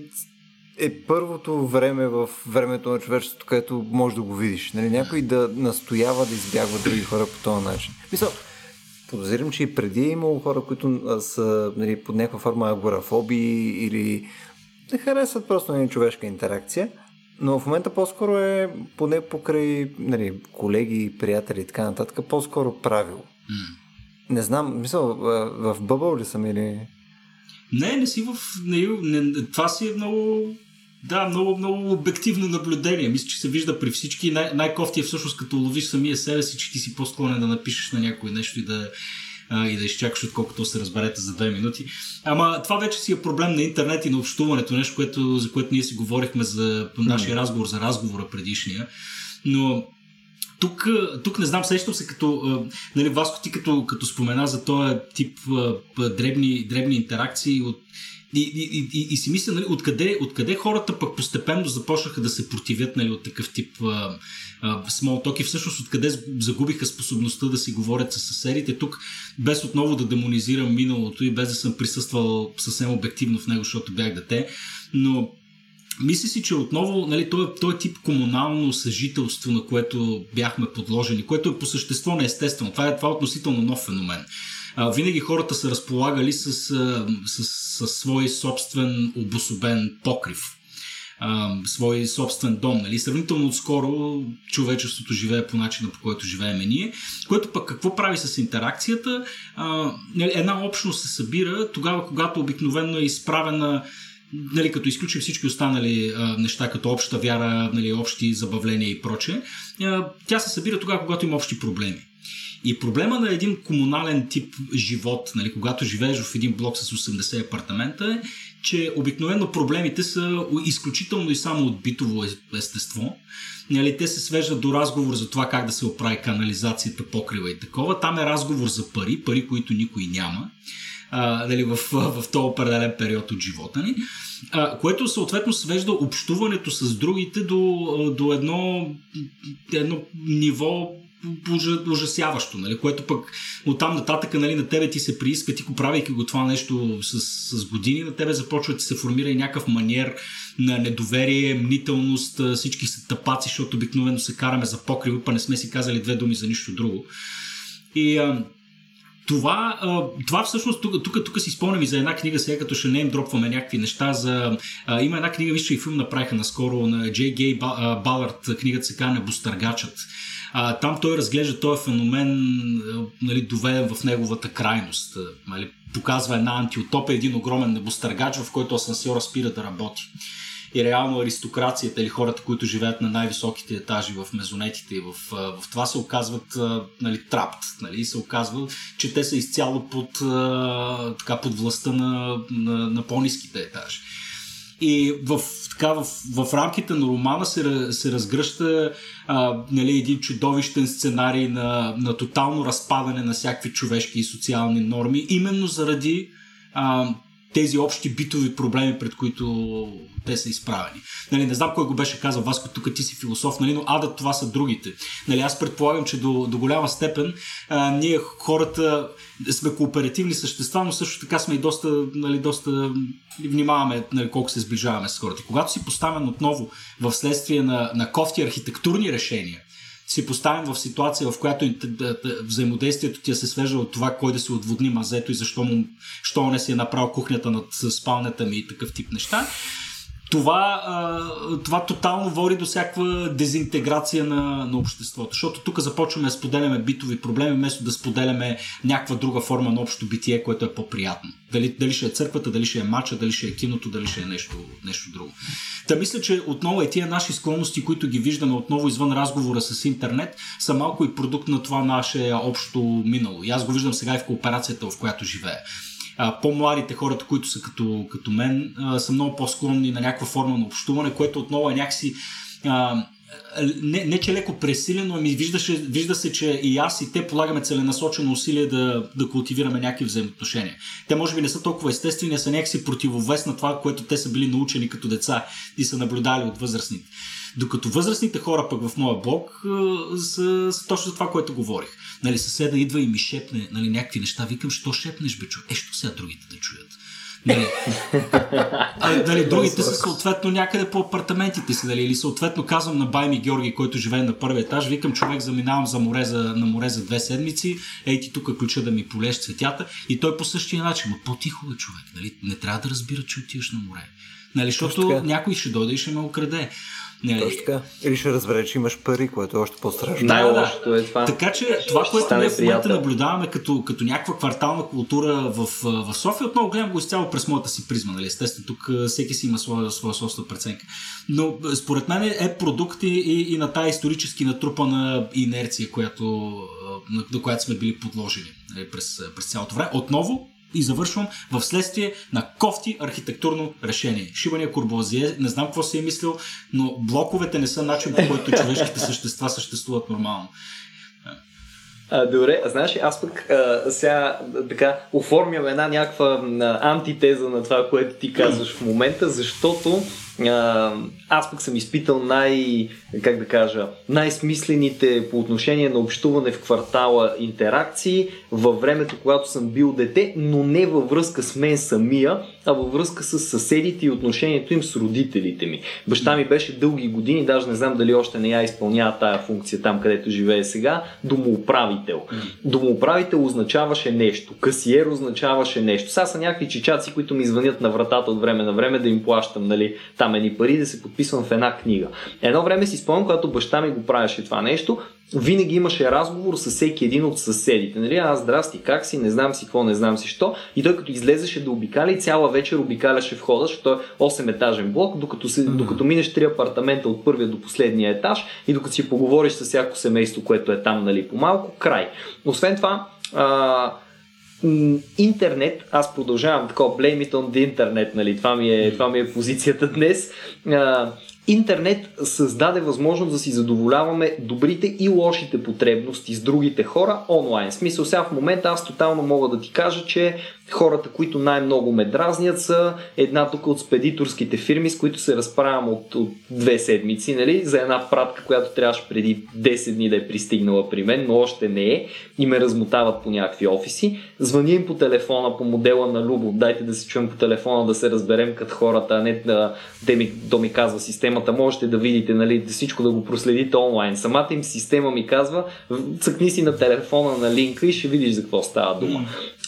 е първото време в времето на човечеството, където можеш да го видиш. Нали, някой да настоява да избягва други хора по този начин. Мисъл, подозирам, че и преди е имало хора, които са нали, под някаква форма агорафоби или не харесват просто на човешка интеракция. Но в момента по-скоро е, поне покрай нали, колеги, приятели и така нататък, по-скоро правило. Mm. Не знам, мисъл, в бъбъл ли съм или... Не, не си в... Не, не, това си е много... Да, много, много обективно наблюдение. Мисля, че се вижда при всички. Най- най-кофти е всъщност като ловиш самия себе си, че ти си по-склонен да напишеш на някой нещо и да, а, и да изчакаш отколкото се разберете за две минути. Ама това вече си е проблем на интернет и на общуването, нещо, което, за което ние си говорихме за нашия разговор, за разговора предишния. Но тук, тук не знам, сещам се като, нали, Васко, ти като, като спомена за този тип дребни, дребни интеракции от и, и, и, и си мисля, нали, откъде, откъде хората пък постепенно започнаха да се противят нали, от такъв тип а, а, talk и всъщност откъде загубиха способността да си говорят с съседите. Тук, без отново да демонизирам миналото и без да съм присъствал съвсем обективно в него, защото бях дете, но мисля си, че отново нали, този, този тип комунално съжителство, на което бяхме подложени, което е по същество неестествено. Това е, това е относително нов феномен. Винаги хората са разполагали с, с, с, с свой собствен обособен покрив а, свой собствен дом. Нали? Сравнително отскоро човечеството живее по начина по който живеем ние, което пък какво прави с интеракцията? А, нали, една общност се събира тогава, когато обикновено е изправена нали, като изключим всички останали а, неща, като обща вяра, нали, общи забавления и прочее, а, тя се събира тогава, когато има общи проблеми. И проблема на един комунален тип живот, нали, когато живееш в един блок с 80 апартамента е, че обикновено проблемите са изключително и само от битово естество. Нали, те се свеждат до разговор за това как да се оправи канализацията, покрива и такова. Там е разговор за пари, пари, които никой няма а, нали, в, в, в този определен период от живота ни, а, което съответно свежда общуването с другите до, до едно, едно ниво ужасяващо, нали? което пък от там нататък нали, на тебе ти се прииска, ти го правейки го това нещо с, с години, на тебе започва да се формира и някакъв маниер на недоверие, мнителност, всички са тъпаци, защото обикновено се караме за покрива, па не сме си казали две думи за нищо друго. И а, това, това всъщност, тук, тук, тук си спомням и за една книга, сега като ще не им дропваме някакви неща. За, а, има една книга, вижте и филм направиха наскоро на Джей Гей Балард, книгата се казва Небостъргачът. А, там той разглежда този феномен, нали, доведен в неговата крайност. Нали, показва една антиутопия, един огромен небостъргач, в който асансьора спира да работи и реално аристокрацията или хората, които живеят на най-високите етажи в мезонетите и в, в това се оказват нали, трапт. Нали, се оказва, че те са изцяло под, така, под властта на, на, на по-низките етажи. И в, така, в, в рамките на романа се, се разгръща а, нали, един чудовищен сценарий на, на тотално разпадане на всякакви човешки и социални норми, именно заради а, тези общи битови проблеми, пред които те са изправени. Нали, не знам кой го беше казал, Васко, тук ти си философ, нали, но ада това са другите. Нали, аз предполагам, че до, до голяма степен а, ние хората сме кооперативни същества, но също така сме и доста, нали, доста внимаваме нали, колко се сближаваме с хората. Когато си поставен отново в следствие на, на кофти архитектурни решения, си поставен в ситуация, в която взаимодействието ти се свежда от това кой да се отводни мазето и защо, му, защо не си е направил кухнята над спалнята ми и такъв тип неща това, това тотално води до всякаква дезинтеграция на, на обществото. Защото тук започваме да споделяме битови проблеми, вместо да споделяме някаква друга форма на общо битие, което е по-приятно. Дали, дали ще е църквата, дали ще е матча, дали ще е киното, дали ще е нещо, нещо друго. Та мисля, че отново е тия наши склонности, които ги виждаме отново извън разговора с интернет, са малко и продукт на това наше общо минало. И аз го виждам сега и в кооперацията, в която живея по-младите хората, които са като, като мен, а, са много по-склонни на някаква форма на общуване, което отново е някакси а, не, не че леко пресилено, ами виждаше, вижда се, че и аз и те полагаме целенасочено усилие да, да култивираме някакви взаимоотношения. Те може би не са толкова естествени, а са някакси противовес на това, което те са били научени като деца и са наблюдали от възрастните. Докато възрастните хора пък в моя блог са, са точно за това, което говорих. Нали, съседа идва и ми шепне нали, някакви неща. Викам, що шепнеш, бе, човек? Е, що сега другите да чуят? Нали, а, дали, другите са съответно някъде по апартаментите си, дали, или съответно казвам на Байми Георги, който живее на първи етаж, викам човек, заминавам за море за, на море за две седмици, ей ти тук ключа да ми полеш цветята и той по същия начин, но по-тихо е човек, нали? не трябва да разбира, че отиваш на море. Нали, защото някой ще дойде и ще ме украде. Нали? Точно така. Или ще разбере, че имаш пари, което е още по-страшно. Най-лошото да, е това. Така че това, което ние в момента наблюдаваме като, като някаква квартална култура в, в София, отново гледам го изцяло през моята си призма. Нали? Естествено, тук всеки си има своя, своя собствена преценка. Но според мен е продукт и, и на тази исторически натрупана инерция, която, на, на която сме били подложени нали? през, през цялото време. Отново, и завършвам в следствие на кофти архитектурно решение. Шибания Курбозие, не знам какво си е мислил, но блоковете не са начин по който човешките същества съществуват нормално. А, добре, знаеш, аз пък а, сега така оформям една някаква антитеза на това, което ти казваш в момента, защото а, аз пък съм изпитал най, как да кажа, най-смислените по отношение на общуване в квартала интеракции във времето, когато съм бил дете, но не във връзка с мен самия, а във връзка с съседите и отношението им с родителите ми. Баща ми беше дълги години, даже не знам дали още не я изпълнява тая функция там, където живее сега, домоуправител. Домоуправител означаваше нещо, касиер означаваше нещо. Сега са някакви чичаци, които ми звънят на вратата от време на време да им плащам, нали, там едни пари, да се подписвам в една книга. Едно време си спомням, когато баща ми го правеше това нещо, винаги имаше разговор с всеки един от съседите. Нали? Аз, здрасти, как си, не знам си какво, не знам си що. И той като излезеше да обикали, цяла вечер обикаляше входа, защото е 8 етажен блок, докато, се, докато минеш три апартамента от първия до последния етаж и докато си поговориш с всяко семейство, което е там, нали, по-малко, край. Освен това, а, интернет, аз продължавам такова, blame it on the internet, нали, това ми е, това ми е позицията днес. А, интернет създаде възможност да си задоволяваме добрите и лошите потребности с другите хора онлайн. В смисъл сега в момента аз тотално мога да ти кажа, че хората, които най-много ме дразнят са една тук от спедиторските фирми, с които се разправям от, от две седмици, нали, за една пратка, която трябваше преди 10 дни да е пристигнала при мен, но още не е и ме размотават по някакви офиси. Звъня им по телефона по модела на Любо, дайте да се чуем по телефона, да се разберем като хората, а не да, да ми, да ми казва системата, можете да видите, нали, всичко да го проследите онлайн. Самата им система ми казва, цъкни си на телефона на линка и ще видиш за какво става дума.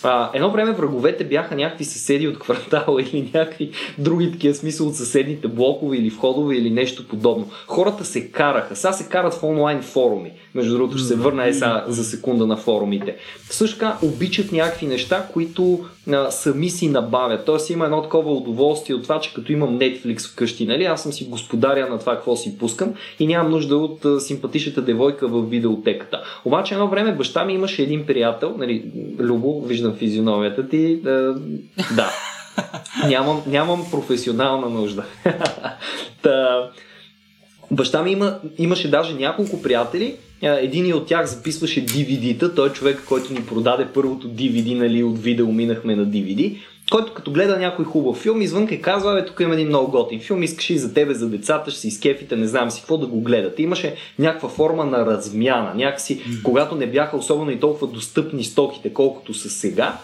А, едно време враговете бяха някакви съседи от квартала или някакви други такива смисъл от съседните блокове или входове или нещо подобно. Хората се караха. Сега се карат в онлайн форуми. Между другото, ще се върна е за секунда на форумите. Също така обичат някакви неща, които а, сами си набавят. Тоест има едно такова удоволствие от това, че като имам Netflix вкъщи, нали, аз съм си господаря на това какво си пускам и нямам нужда от а, симпатичната девойка в видеотеката. Обаче едно време баща ми имаше един приятел, нали, Любо, виждам физиономията ти, а, да. Нямам, нямам професионална нужда. Та, баща ми има, имаше даже няколко приятели, един от тях записваше DVD-та, той е човек, който ни продаде първото DVD, нали, от видео минахме на DVD, който като гледа някой хубав филм, извън и казва, бе, тук има един много готин филм, искаш и за тебе, за децата, ще си изкефите, не знам си какво да го гледате. Имаше някаква форма на размяна, някакси, когато не бяха особено и толкова достъпни стоките, колкото са сега,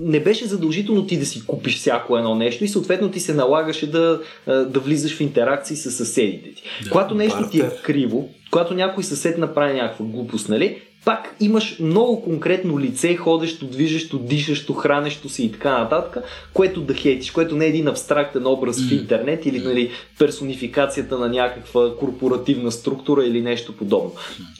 не беше задължително ти да си купиш всяко едно нещо и съответно ти се налагаше да, да влизаш в интеракции с съседите ти. Да, когато нещо ти е криво, когато някой съсед направи някаква глупост, нали, пак имаш много конкретно лице, ходещо, движещо, дишащо, хранещо се и така нататък, което да хейтиш, което не е един абстрактен образ mm. в интернет или нали, персонификацията на някаква корпоративна структура или нещо подобно.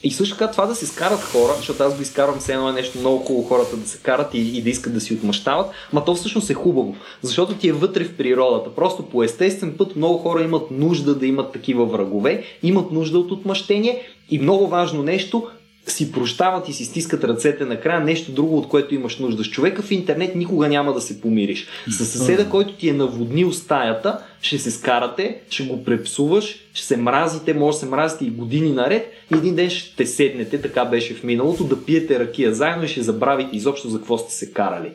И също така това да се скарат хора, защото аз го изкарвам все едно е нещо много хубаво хората да се карат и, и да искат да си отмъщават, ма то всъщност е хубаво, защото ти е вътре в природата. Просто по естествен път много хора имат нужда да имат такива врагове, имат нужда от отмъщение и много важно нещо, си прощават и си стискат ръцете накрая, нещо друго, от което имаш нужда. С човека в интернет никога няма да се помириш. С съседа, който ти е наводнил стаята, ще се скарате, ще го препсуваш, ще се мразите, може да се мразите и години наред и един ден ще седнете, така беше в миналото, да пиете ракия заедно и ще забравите изобщо за какво сте се карали.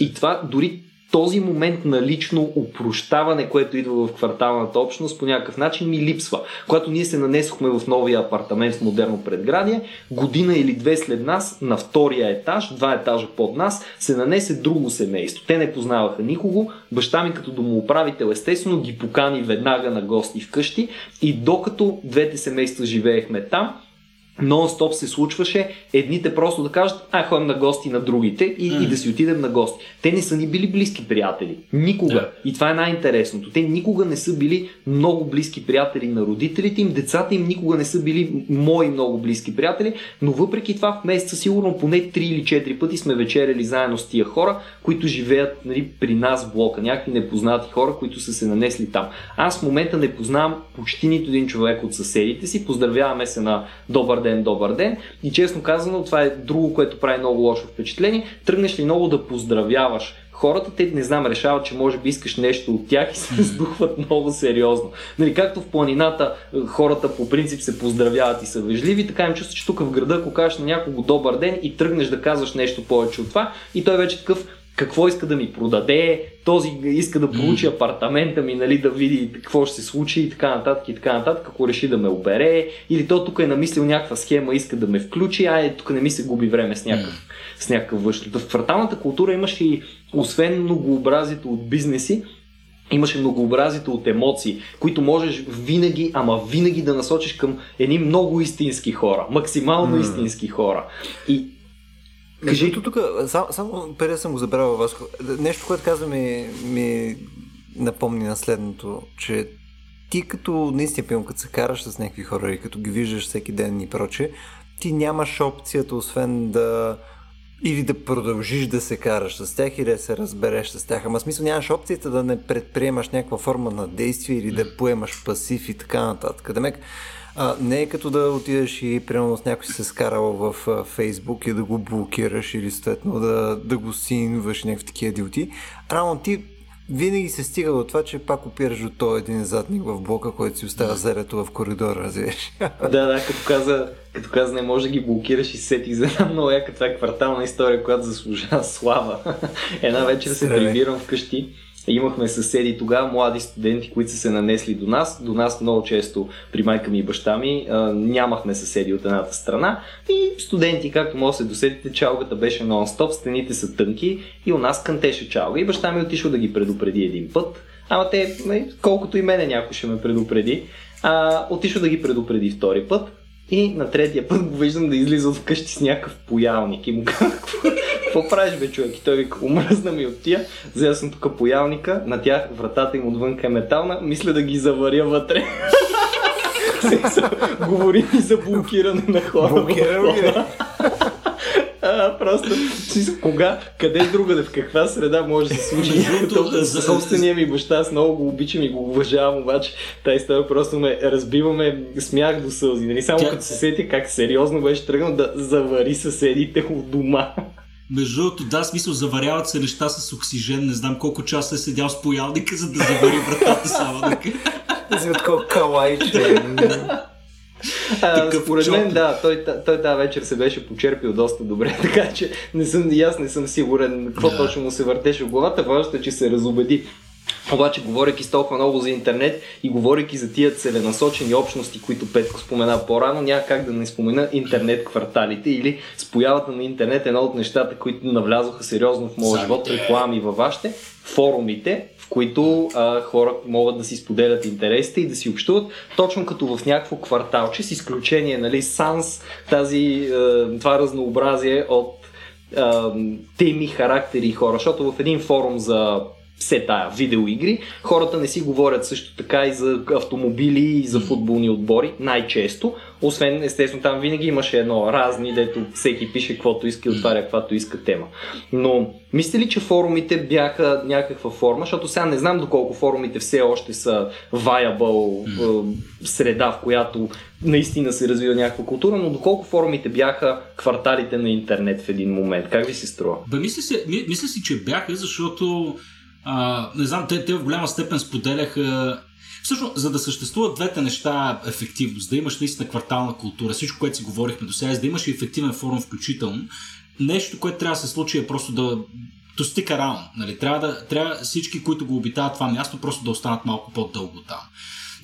И това дори този момент на лично упрощаване, което идва в кварталната общност, по някакъв начин ми липсва. Когато ние се нанесохме в новия апартамент в модерно предградие, година или две след нас, на втория етаж, два етажа под нас, се нанесе друго семейство. Те не познаваха никого. Баща ми като домоуправител естествено ги покани веднага на гости вкъщи и докато двете семейства живеехме там, нон-стоп се случваше едните просто да кажат, а ходим на гости на другите и, mm. и да си отидем на гости. Те не са ни били близки приятели. Никога. Yeah. И това е най-интересното. Те никога не са били много близки приятели на родителите им, децата им никога не са били мои много близки приятели, но въпреки това в месеца сигурно поне 3 или 4 пъти сме вечеряли заедно с тия хора, които живеят нали, при нас в блока. Някакви непознати хора, които са се нанесли там. Аз в момента не познавам почти нито един човек от съседите си. Поздравяваме се на добър ден, добър ден. И честно казано, това е друго, което прави много лошо впечатление. Тръгнеш ли много да поздравяваш хората, те не знам, решават, че може би искаш нещо от тях и се сдухват много сериозно. Нали, както в планината хората по принцип се поздравяват и са вежливи, така им чувства, че тук в града, ако кажеш на някого добър ден и тръгнеш да казваш нещо повече от това, и той вече такъв какво иска да ми продаде, този иска да получи апартамента ми, нали, да види какво ще се случи и така нататък и така нататък, ако реши да ме обере, или то тук е намислил някаква схема, иска да ме включи, а е, тук не ми се губи време с някакъв, с някакъв външен. В кварталната култура имаш и, освен многообразието от бизнеси, имаше многообразието от емоции, които можеш винаги, ама винаги да насочиш към едни много истински хора, максимално mm. истински хора. И Кажи тук, само, само преди да съм го забравил вас, нещо, което каза ми, ми напомни на следното, че ти като наистина пием, като се караш с някакви хора и като ги виждаш всеки ден и проче, ти нямаш опцията, освен да или да продължиш да се караш с тях или да се разбереш с тях. Ама смисъл нямаш опцията да не предприемаш някаква форма на действие или да поемаш пасив и така нататък. Демек, а, не е като да отидеш и примерно с някой се скарал в Фейсбук и да го блокираш или съответно да, да го синваш някакви такива диоти. Рано ти винаги се стига до това, че пак опираш от този един задник в блока, който си остава зарето в коридора, разбираш. Да, да, като каза, като каза не може да ги блокираш и сетих за една много яка това е квартална история, която заслужава слава. една вечер се тренирам вкъщи Имахме съседи тогава, млади студенти, които са се нанесли до нас. До нас много често при майка ми и баща ми нямахме съседи от едната страна. И студенти, както може да се досетите, чалгата беше нон-стоп, стените са тънки и у нас кънтеше чалга. И баща ми отишъл да ги предупреди един път. Ама те, колкото и мене някой ще ме предупреди, а, отишъл да ги предупреди втори път. И на третия път го виждам да излиза от вкъщи с някакъв поялник и му казва, какво правиш бе човек? И той вика, омръзна ми от тия, взел съм тук поялника, на тях вратата им отвънка е метална, мисля да ги заваря вътре. Говори ми за блокиране на хора. Блокиране а, просто, кога, къде другаде, в каква среда може да се случи за собствения ми баща, аз много го обичам и го уважавам, обаче тази история просто ме разбиваме смях до сълзи. Нали? Само Тя... като се сети как сериозно беше тръгнал да завари съседите от дома. Между другото, да, смисъл, заваряват се неща с оксижен. Не знам колко часа е седял с поялника, за да завари вратата само. Да си от калайче. А, според мен, да, той, той тази вечер се беше почерпил доста добре, така че не съм, и аз не съм сигурен какво да. точно му се въртеше в главата. Важното е, че се разобеди обаче, говоряки с толкова много за интернет и говоряки за тия целенасочени общности, които Петко спомена по-рано, няма как да не спомена интернет кварталите или с появата на интернет едно от нещата, които навлязоха сериозно в моя живот, реклами във вашите, форумите, които а, хора могат да си споделят интересите и да си общуват, точно като в някакво кварталче, с изключение, нали, санс, тази, а, това разнообразие от а, теми, характери и хора, защото в един форум за все тая видеоигри. Хората не си говорят също така и за автомобили и за футболни отбори, най-често. Освен, естествено, там винаги имаше едно разни, дето всеки пише каквото иска и отваря каквато иска тема. Но мислите ли, че форумите бяха някаква форма, защото сега не знам доколко форумите все още са viable среда, в която наистина се развива някаква култура, но доколко форумите бяха кварталите на интернет в един момент? Как ви се струва? Бе, мисля, си, мисля си, че бяха, защото а, не знам, те, те в голяма степен споделяха Всъщност, за да съществуват двете неща ефективно, за да имаш наистина квартална култура, всичко, което си говорихме до сега, за да имаш и ефективен форум включително, нещо, което трябва да се случи е просто да to stick. Нали? Трябва, да, трябва всички, които го обитават това място, просто да останат малко по-дълго там.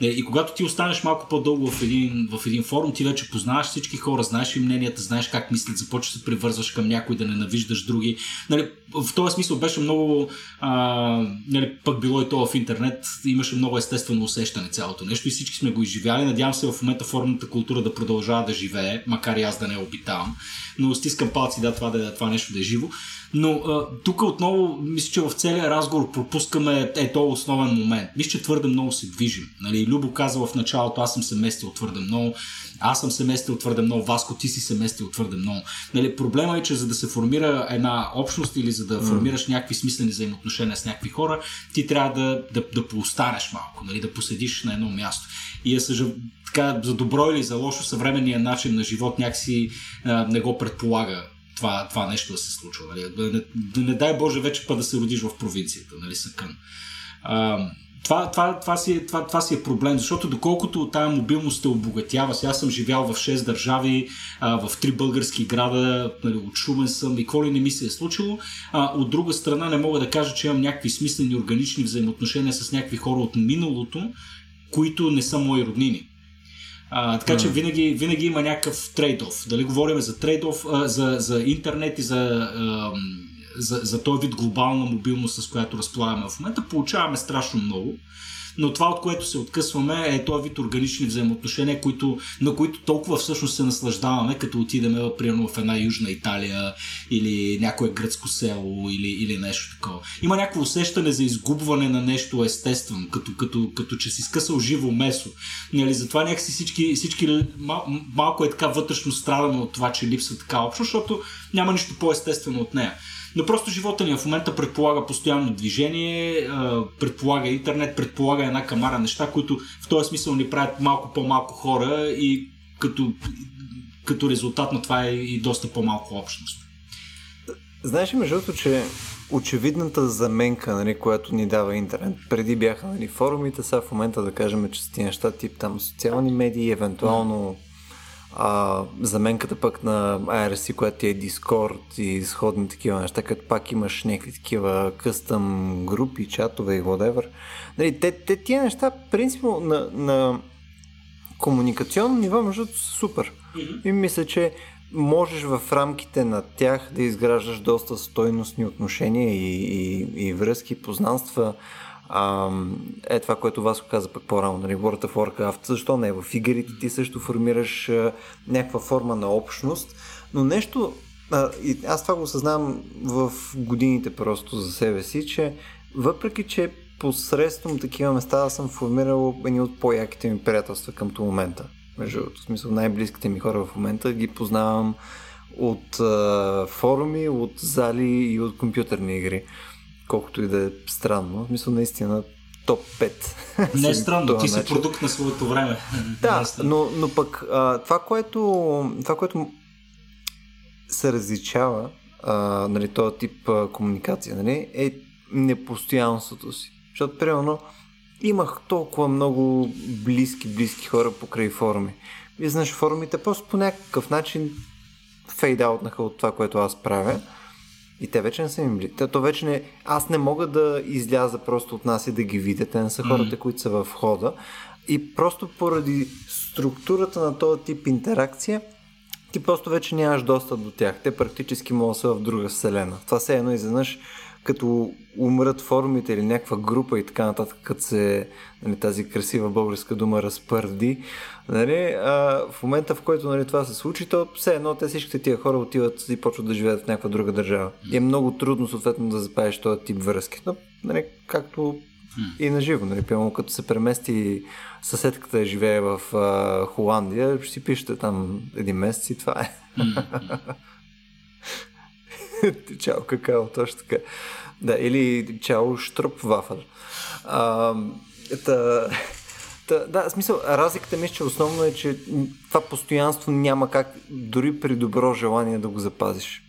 Е, и когато ти останеш малко по-дълго в един, в един форум, ти вече познаваш всички хора, знаеш и мненията, знаеш как мислят, започваш да се привързваш към някой, да ненавиждаш други. Нали, в този смисъл беше много, а, нали, пък било и то в интернет, имаше много естествено усещане цялото нещо и всички сме го изживяли. Надявам се в момента формната култура да продължава да живее, макар и аз да не обитавам. Но стискам палци да това, да, това нещо да е живо. Но тук отново, мисля, че в целия разговор пропускаме е то основен момент. Мисля, че твърде много се движим. Нали? Любо каза в началото, аз съм се местил твърде много, аз съм се местил твърде много, Васко, ти си се местил твърде много. Нали? Проблема е, че за да се формира една общност или за да mm. формираш някакви смислени взаимоотношения с някакви хора, ти трябва да, да, да поостанеш малко, нали? да поседиш на едно място. И е съжал... така, за добро или за лошо съвременният начин на живот някакси а, не го предполага това, това нещо да се случва. Нали? Да, не, да не дай Боже вече па да се родиш в провинцията, нали, съкън. А, това, това, това, си е, това, това си е проблем, защото доколкото тая мобилност те обогатява, сега съм живял в 6 държави, а, в 3 български града, нали, от Шумен съм и какво не ми се е случило, а, от друга страна не мога да кажа, че имам някакви смислени органични взаимоотношения с някакви хора от миналото, които не са мои роднини. А, така че винаги, винаги има някакъв трейдов. Дали говорим за трейдов, за, за интернет и за, а, за, за този вид глобална мобилност, с която разполагаме в момента, получаваме страшно много но това, от което се откъсваме, е този вид органични взаимоотношения, които, на които толкова всъщност се наслаждаваме, като отидем примерно в една Южна Италия или някое гръцко село или, или нещо такова. Има някакво усещане за изгубване на нещо естествено, като, като, като че си скъсал живо месо. Нали, затова някакси всички, всички мал, малко е така вътрешно страдаме от това, че липсва така общо, защото няма нищо по-естествено от нея. Но просто живота ни в момента предполага постоянно движение, предполага интернет, предполага една камара неща, които в този смисъл ни правят малко по-малко хора и като, като резултат на това е и доста по-малко общност. Знаеш ли, между че очевидната заменка, нали, която ни дава интернет, преди бяха нали, форумите, сега в момента да кажем, че са ти неща тип там социални медии, евентуално а, заменката пък на IRC, която ти е Discord и сходни такива неща, като пак имаш някакви такива къстъм групи, чатове и whatever. Нали, те, те тия неща, принципно на, на комуникационно ниво, между супер. И мисля, че можеш в рамките на тях да изграждаш доста стойностни отношения и, и, и връзки, познанства, а, е това, което вас каза пък по-рано, нали, World of Warcraft, защо не? В игрите ти също формираш а, някаква форма на общност, но нещо, а, и аз това го осъзнавам в годините просто за себе си, че въпреки, че посредством такива места аз съм формирал едни от по-яките ми приятелства към момента. Между в смисъл най-близките ми хора в момента ги познавам от а, форуми, от зали и от компютърни игри колкото и да е странно. В смисъл, наистина топ 5. Не е странно, ти си продукт на своето време. Да, но, но пък а, това, което, това, което се различава, а, нали, този тип а, комуникация, нали, е непостоянството си. Защото, примерно, имах толкова много близки, близки хора покрай форуми. Вие знаеш, форумите просто по някакъв начин фейдаутнаха от това, което аз правя. И те вече не са им близки. То вече не... Аз не мога да изляза просто от нас и да ги видя. Те не са хората, mm. които са в хода. И просто поради структурата на този тип интеракция, ти просто вече нямаш достъп до тях. Те практически могат да са в друга вселена. Това се едно изведнъж като умрат форумите или някаква група и така нататък, като се нали, тази красива българска дума разпърди. Нали, а, в момента, в който нали, това се случи, то все едно те всичките тия хора отиват и почват да живеят в някаква друга държава. И е много трудно, съответно, да запазиш този тип връзки. Но, нали, както и на живо, нали, пълно, като се премести съседката живее в а, Холандия, ще си пишете там един месец и това е. Чао какао, точно така. Да, или чао штруп вафър. А, та, та, да, смисъл, разликата ми, че основно е, че това постоянство няма как дори при добро желание да го запазиш.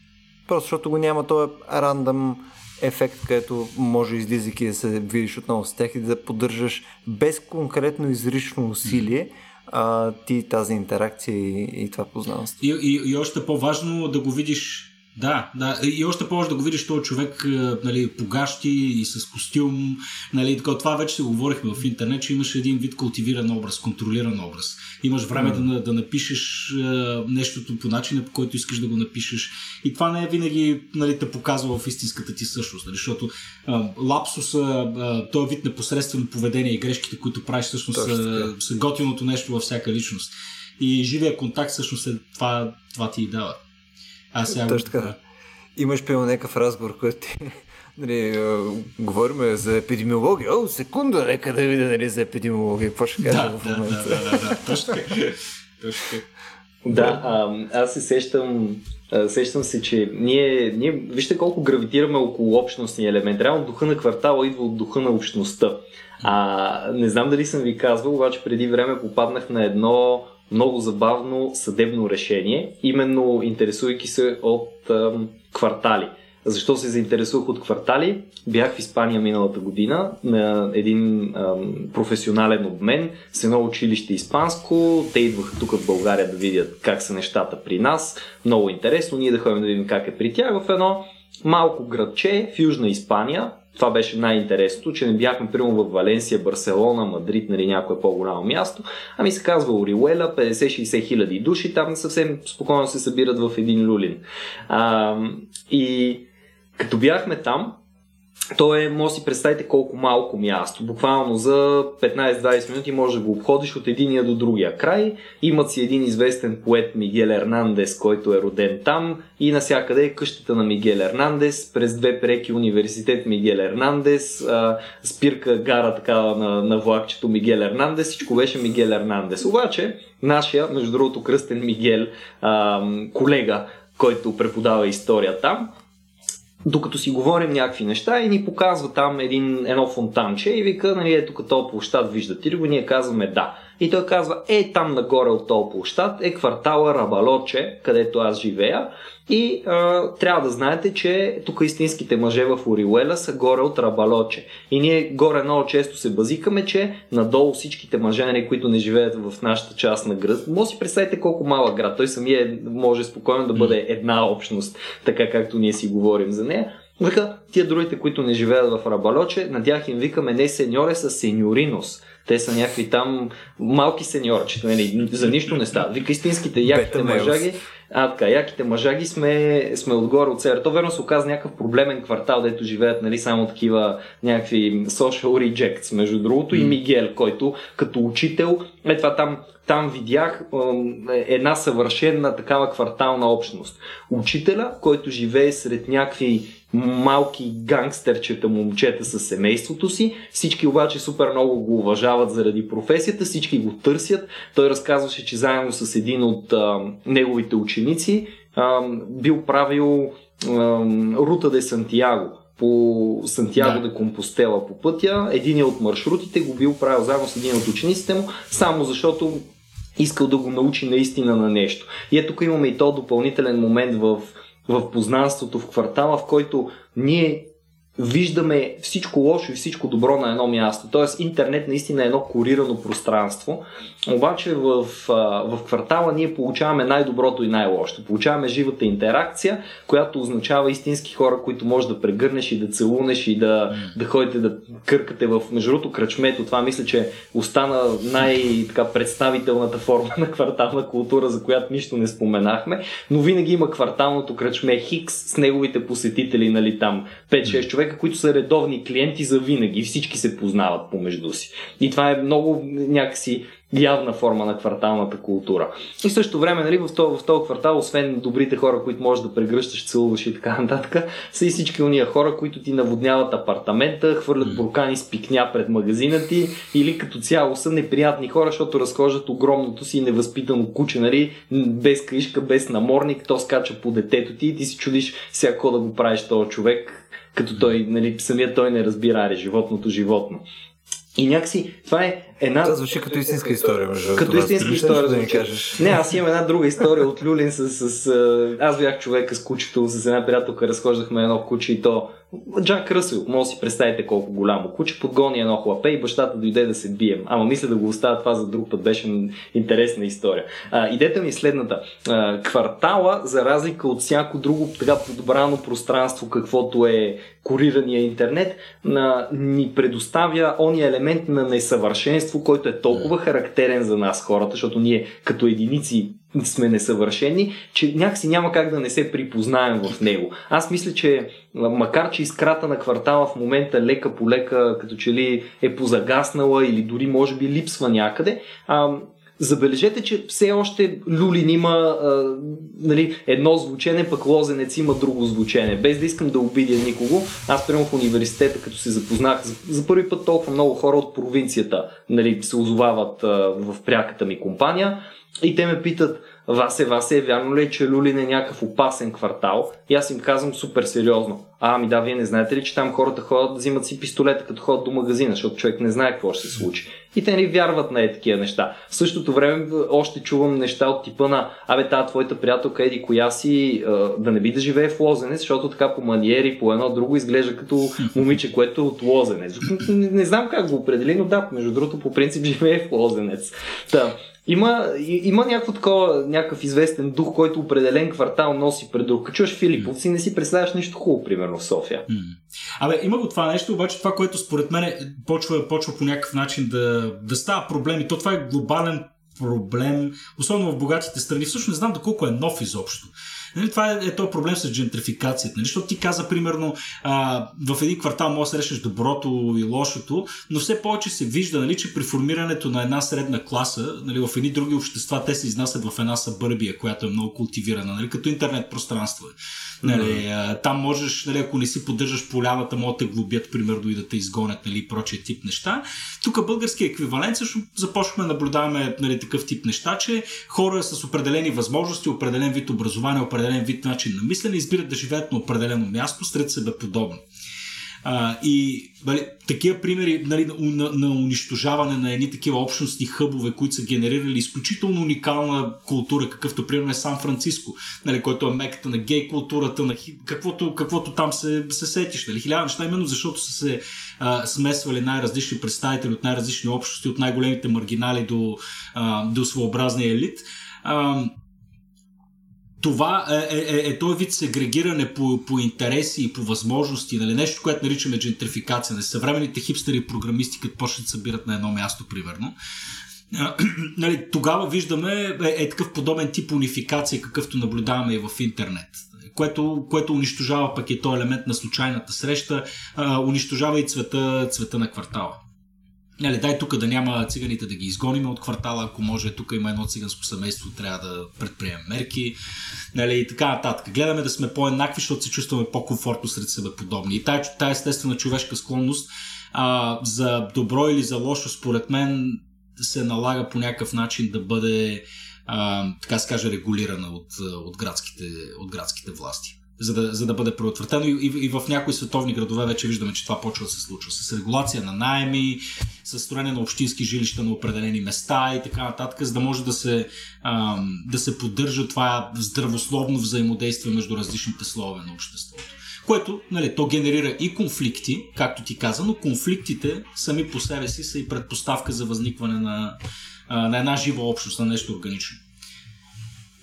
Просто защото го няма този рандъм ефект, където може излизайки да се видиш отново с тях и да поддържаш без конкретно изрично усилие а, ти тази интеракция и, и това познанство. И, и, и още по-важно да го видиш Да, да. И още повече да го видиш този човек нали, погащи и с костюм. Нали, така, това вече се говорихме в интернет, че имаш един вид култивиран образ, контролиран образ. Имаш време mm. да, да напишеш а, нещото по начина, по който искаш да го напишеш. И това не е винаги нали, те показва в истинската ти същност. Нали, защото а, лапсуса, а, този вид непосредствено поведение и грешките, които правиш, всъщност са, са готиното нещо във всяка личност. И живия контакт всъщност е това, това ти и дава. Аз сега... Точно така. Имаш пълно някакъв разговор, който ти нали, говорим за епидемиология. О, секунда, нека да видя нали, за епидемиология. Какво ще кажа да, в момента? Да, да, да, да. Точно така. Точно Да, а, аз се сещам, сещам се, че ние, ние, вижте колко гравитираме около общностния елемент. Реално духа на квартала идва от духа на общността. А, не знам дали съм ви казвал, обаче преди време попаднах на едно много забавно съдебно решение, именно интересувайки се от ам, квартали. Защо се заинтересувах от квартали? Бях в Испания миналата година на един ам, професионален обмен с едно училище испанско. Те идваха тук в България да видят как са нещата при нас. Много интересно. Ние да ходим да видим как е при тях в едно малко градче в Южна Испания, това беше най-интересното, че не бяхме примерно в Валенсия, Барселона, Мадрид, нали, някое по-голямо място, ами се казва Ориуела, 50-60 хиляди души, там съвсем спокойно се събират в един люлин. А, и като бяхме там, то е, може си представите колко малко място. Буквално за 15-20 минути може да го обходиш от единия до другия край. Имат си един известен поет Мигел Ернандес, който е роден там и насякъде е къщата на Мигел Ернандес. През две преки университет Мигел Ернандес, спирка гара така на, на влакчето Мигел Ернандес, всичко беше Мигел Ернандес. Обаче, нашия, между другото, кръстен Мигел, колега, който преподава история там, докато си говорим някакви неща и ни показва там един, едно фонтанче и вика, нали, ето като площад виждате ли го? Ние казваме да. И той казва, е там нагоре от този площад е квартала Рабалоче, където аз живея и а, трябва да знаете, че тук истинските мъже в Ориуела са горе от Рабалоче. И ние горе много често се базикаме, че надолу всичките мъже, които не живеят в нашата част на град, може си представите колко малък град. Той самия може спокойно да бъде една общност, така както ние си говорим за нея. Вика, тия другите, които не живеят в Рабалоче, на тях им викаме не сеньоре, са сеньоринос. Те са някакви там малки сеньорчета, нали, за нищо не става. Вика истинските яките мъжаги, а, така, яките мъжаги сме, сме отгоре от север. То верно се оказа някакъв проблемен квартал, дето живеят нали, само такива някакви social rejects, между другото, mm. и Мигел, който като учител, е това там, там видях е, една съвършена такава квартална общност. Учителя, който живее сред някакви малки гангстерчета момчета с семейството си. Всички обаче супер много го уважават заради професията, всички го търсят. Той разказваше, че заедно с един от а, неговите ученици а, бил правил а, Рута де Сантьяго по Сантьяго да. де Компостела по пътя. Един от маршрутите го бил правил заедно с един от учениците му, само защото искал да го научи наистина на нещо. И ето тук имаме и то допълнителен момент в в познанството в квартала, в който ние виждаме всичко лошо и всичко добро на едно място. Тоест интернет наистина е едно корирано пространство, обаче в, в квартала ние получаваме най-доброто и най-лошото. Получаваме живата интеракция, която означава истински хора, които можеш да прегърнеш и да целунеш и да, да ходите да къркате в между другото кръчмето. Това мисля, че остана най-представителната форма на квартална култура, за която нищо не споменахме, но винаги има кварталното кръчме Хикс с неговите посетители, нали там 5-6 човека човека, които са редовни клиенти за винаги. Всички се познават помежду си. И това е много някакси явна форма на кварталната култура. И също време, нали, в този, в този квартал, освен добрите хора, които можеш да прегръщаш, целуваш и така нататък, са и всички уния хора, които ти наводняват апартамента, хвърлят буркани с пикня пред магазина ти или като цяло са неприятни хора, защото разхождат огромното си невъзпитано куче, нали, без кришка, без наморник, то скача по детето ти и ти си чудиш всяко да го правиш този човек като той, нали, самият той не разбира, аре, животното животно. И някакси това е една... Това звучи като истинска история, между Като истинска история да ни кажеш. Не, аз имам една друга история от Люлин с, с, с... Аз бях човека с кучето, с една приятелка разхождахме едно куче и то Джак Ръсел, може да си представите колко голямо куче, подгони едно хлапе и бащата дойде да се бием. Ама мисля да го оставя това за друг път, беше интересна история. А, идеята ми следната. А, квартала, за разлика от всяко друго така подбрано пространство, каквото е корирания интернет, на, ни предоставя ония елемент на несъвършенство, който е толкова характерен за нас хората, защото ние като единици сме несъвършени, че някакси няма как да не се припознаем в него. Аз мисля, че макар че изкрата на квартала в момента лека по лека, като че ли е позагаснала или дори може би липсва някъде, а, Забележете, че все още Люлин има а, нали, едно звучене, пък Лозенец има друго звучене. Без да искам да обидя никого, аз приемам в университета, като се запознах, за, за първи път толкова много хора от провинцията нали, се озовават а, в пряката ми компания и те ме питат, Васе, Васе, вярно ли е, че Люлин е някакъв опасен квартал? И аз им казвам супер сериозно. А, ами да, вие не знаете ли, че там хората ходят взимат си пистолета, като ходят до магазина, защото човек не знае какво ще се случи. И те ни вярват на е такива неща. В същото време още чувам неща от типа на Абе, тази твоята приятелка еди коя си да не би да живее в Лозенец, защото така по маниери, по едно друго изглежда като момиче, което е от Лозенец. Не, не знам как го определи, но да, между другото по принцип живее в Лозенец. Та, има, има някакво такова, някакъв известен дух, който определен квартал носи пред друг. Чуваш Филиповци, не си представяш нищо хубаво, примерно в София. Абе, има го това нещо, обаче това, което според мен почва, почва по някакъв начин да, да става проблем и то това е глобален проблем, особено в богатите страни. Всъщност не знам доколко е нов изобщо. Нали, това е, е то проблем с джентрификацията. Нали? Защото ти каза, примерно, а, в един квартал може да срещаш доброто и лошото, но все повече се вижда, нали, че при формирането на една средна класа, нали, в едни други общества, те се изнасят в една събърбия, която е много култивирана, нали, като интернет пространство. Нали, mm-hmm. Там можеш, нали, ако не си поддържаш полявата, могат да те глобят, примерно, и да те изгонят, нали, и прочия тип неща. Тук български еквивалент също започваме да наблюдаваме нали, такъв тип неща, че хора с определени възможности, определен вид образование, определен вид начин на мислене избират да живеят на определено място сред себе подобно. А, и нали, такива примери нали, на, на унищожаване на едни такива общностни хъбове, които са генерирали изключително уникална култура, какъвто примерно е Сан Франциско, нали, който е меката на гей културата, на каквото, каквото там се, се сетиш. Нали, хиляда неща, именно защото са се а, смесвали най-различни представители от най-различни общности, от най-големите маргинали до, а, до своеобразния елит. А, това е, е, е, е този вид сегрегиране по, по интереси и по възможности, нали? нещо, което наричаме джентрификация. Нали? Съвременните хипстери и програмисти, като почнат да събират на едно място, примерно. нали, тогава виждаме е, е такъв подобен тип унификация, какъвто наблюдаваме и в интернет. Което, което унищожава пък е този елемент на случайната среща, а, унищожава и цвета, цвета на квартала. Нали, дай тук да няма циганите да ги изгоним от квартала, ако може, тук има едно циганско семейство, трябва да предприемем мерки. Нали, и така нататък. Гледаме да сме по-еднакви, защото се чувстваме по-комфортно сред себе подобни. И тая, тая естествена човешка склонност а, за добро или за лошо, според мен, се налага по някакъв начин да бъде, а, така се регулирана от, от, градските, от градските власти за да, за да бъде предотвратено. И, и, и в някои световни градове вече виждаме, че това почва да се случва. С регулация на найеми, с строене на общински жилища на определени места и така нататък, за да може да се, а, да се поддържа това здравословно взаимодействие между различните слове на обществото. Което, нали, то генерира и конфликти, както ти каза, но конфликтите сами по себе си са и предпоставка за възникване на, на една жива общност, на нещо органично.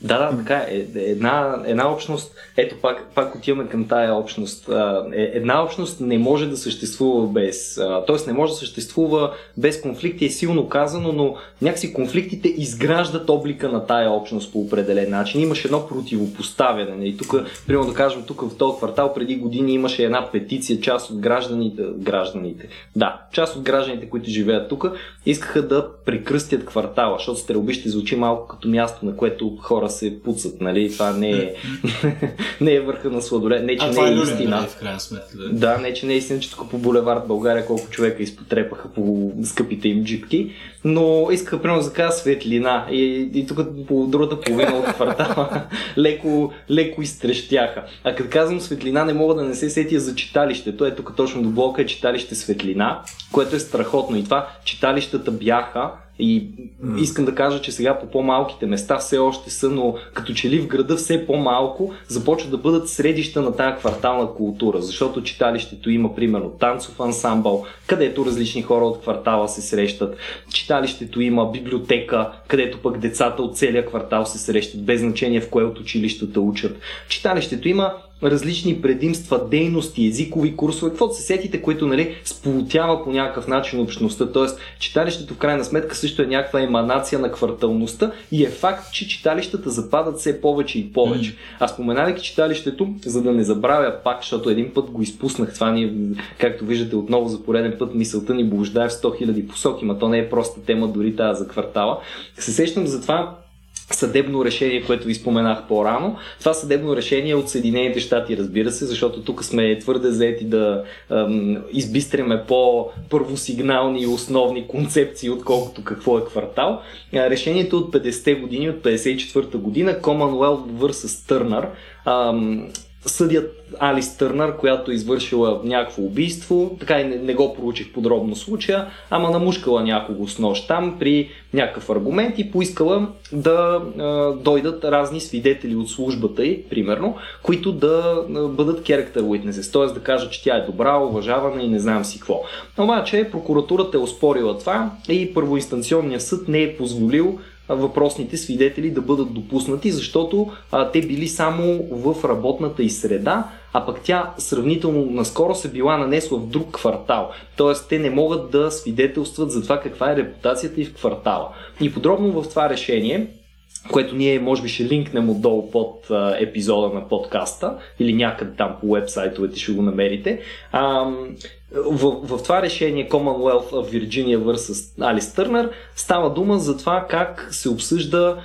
Да, да, така е. Една, една общност, ето пак, пак отиваме към тая общност. Е, една общност не може да съществува без, т.е. не може да съществува без конфликти, е силно казано, но някакси конфликтите изграждат облика на тая общност по определен начин. Имаше едно противопоставяне. И тук, примерно да кажем, тук в този квартал преди години имаше една петиция, част от гражданите, гражданите, да, част от гражданите, които живеят тук, искаха да прекръстят квартала, защото стрелбище звучи малко като място, на което хора се пуцат, нали? Това не е, не е върха на сладоле, не че а, не е, е истина. Нали, в крайна сметка, да. да, не че не е истина, че тук по булевард България колко човека изпотрепаха по скъпите им джипки. Но исках примерно да кажа светлина и, и тук по другата половина от квартала леко, леко изтрещяха. А като казвам светлина, не мога да не се сетя за читалището. Ето тук точно до блока е читалище светлина, което е страхотно. И това читалищата бяха и искам да кажа, че сега по по-малките места все още са, но като че ли в града все по-малко започват да бъдат средища на тая квартална култура, защото читалището има примерно танцов ансамбъл, където различни хора от квартала се срещат. Читалището има библиотека, където пък децата от целия квартал се срещат, без значение в кое от училищата учат. Читалището има различни предимства, дейности, езикови курсове, каквото се сетите, които нали, сполутява по някакъв начин общността. Тоест, читалището в крайна сметка също е някаква еманация на кварталността и е факт, че читалищата западат все повече и повече. Mm. А споменавайки читалището, за да не забравя пак, защото един път го изпуснах, това ни, както виждате отново за пореден път, мисълта ни блуждае в 100 000 посоки, но то не е проста тема дори тази за квартала. Се сещам за това, съдебно решение, което ви споменах по-рано. Това съдебно решение е от Съединените щати, разбира се, защото тук сме твърде заети да ем, избистреме по-първосигнални и основни концепции, отколкото какво е квартал. Решението от 50-те години, от 54-та година, Commonwealth vs. Turner, ем, съдят Алис Търнър, която е извършила някакво убийство, така и не, не го проучих подробно случая, ама намушкала някого с нощ там при някакъв аргумент и поискала да а, дойдат разни свидетели от службата й, примерно, които да а, бъдат character witnesses, т.е. да кажат, че тя е добра, уважавана и не знам си какво. Обаче прокуратурата е оспорила това и първоинстанционният съд не е позволил въпросните свидетели да бъдат допуснати, защото а, те били само в работната и среда, а пък тя сравнително наскоро се била нанесла в друг квартал. Тоест те не могат да свидетелстват за това каква е репутацията и в квартала. И подробно в това решение което ние може би ще линкнем отдолу под а, епизода на подкаста или някъде там по вебсайтовете ще го намерите. А, в, в това решение Commonwealth of Virginia vs. Алис Търнер става дума за това как се обсъжда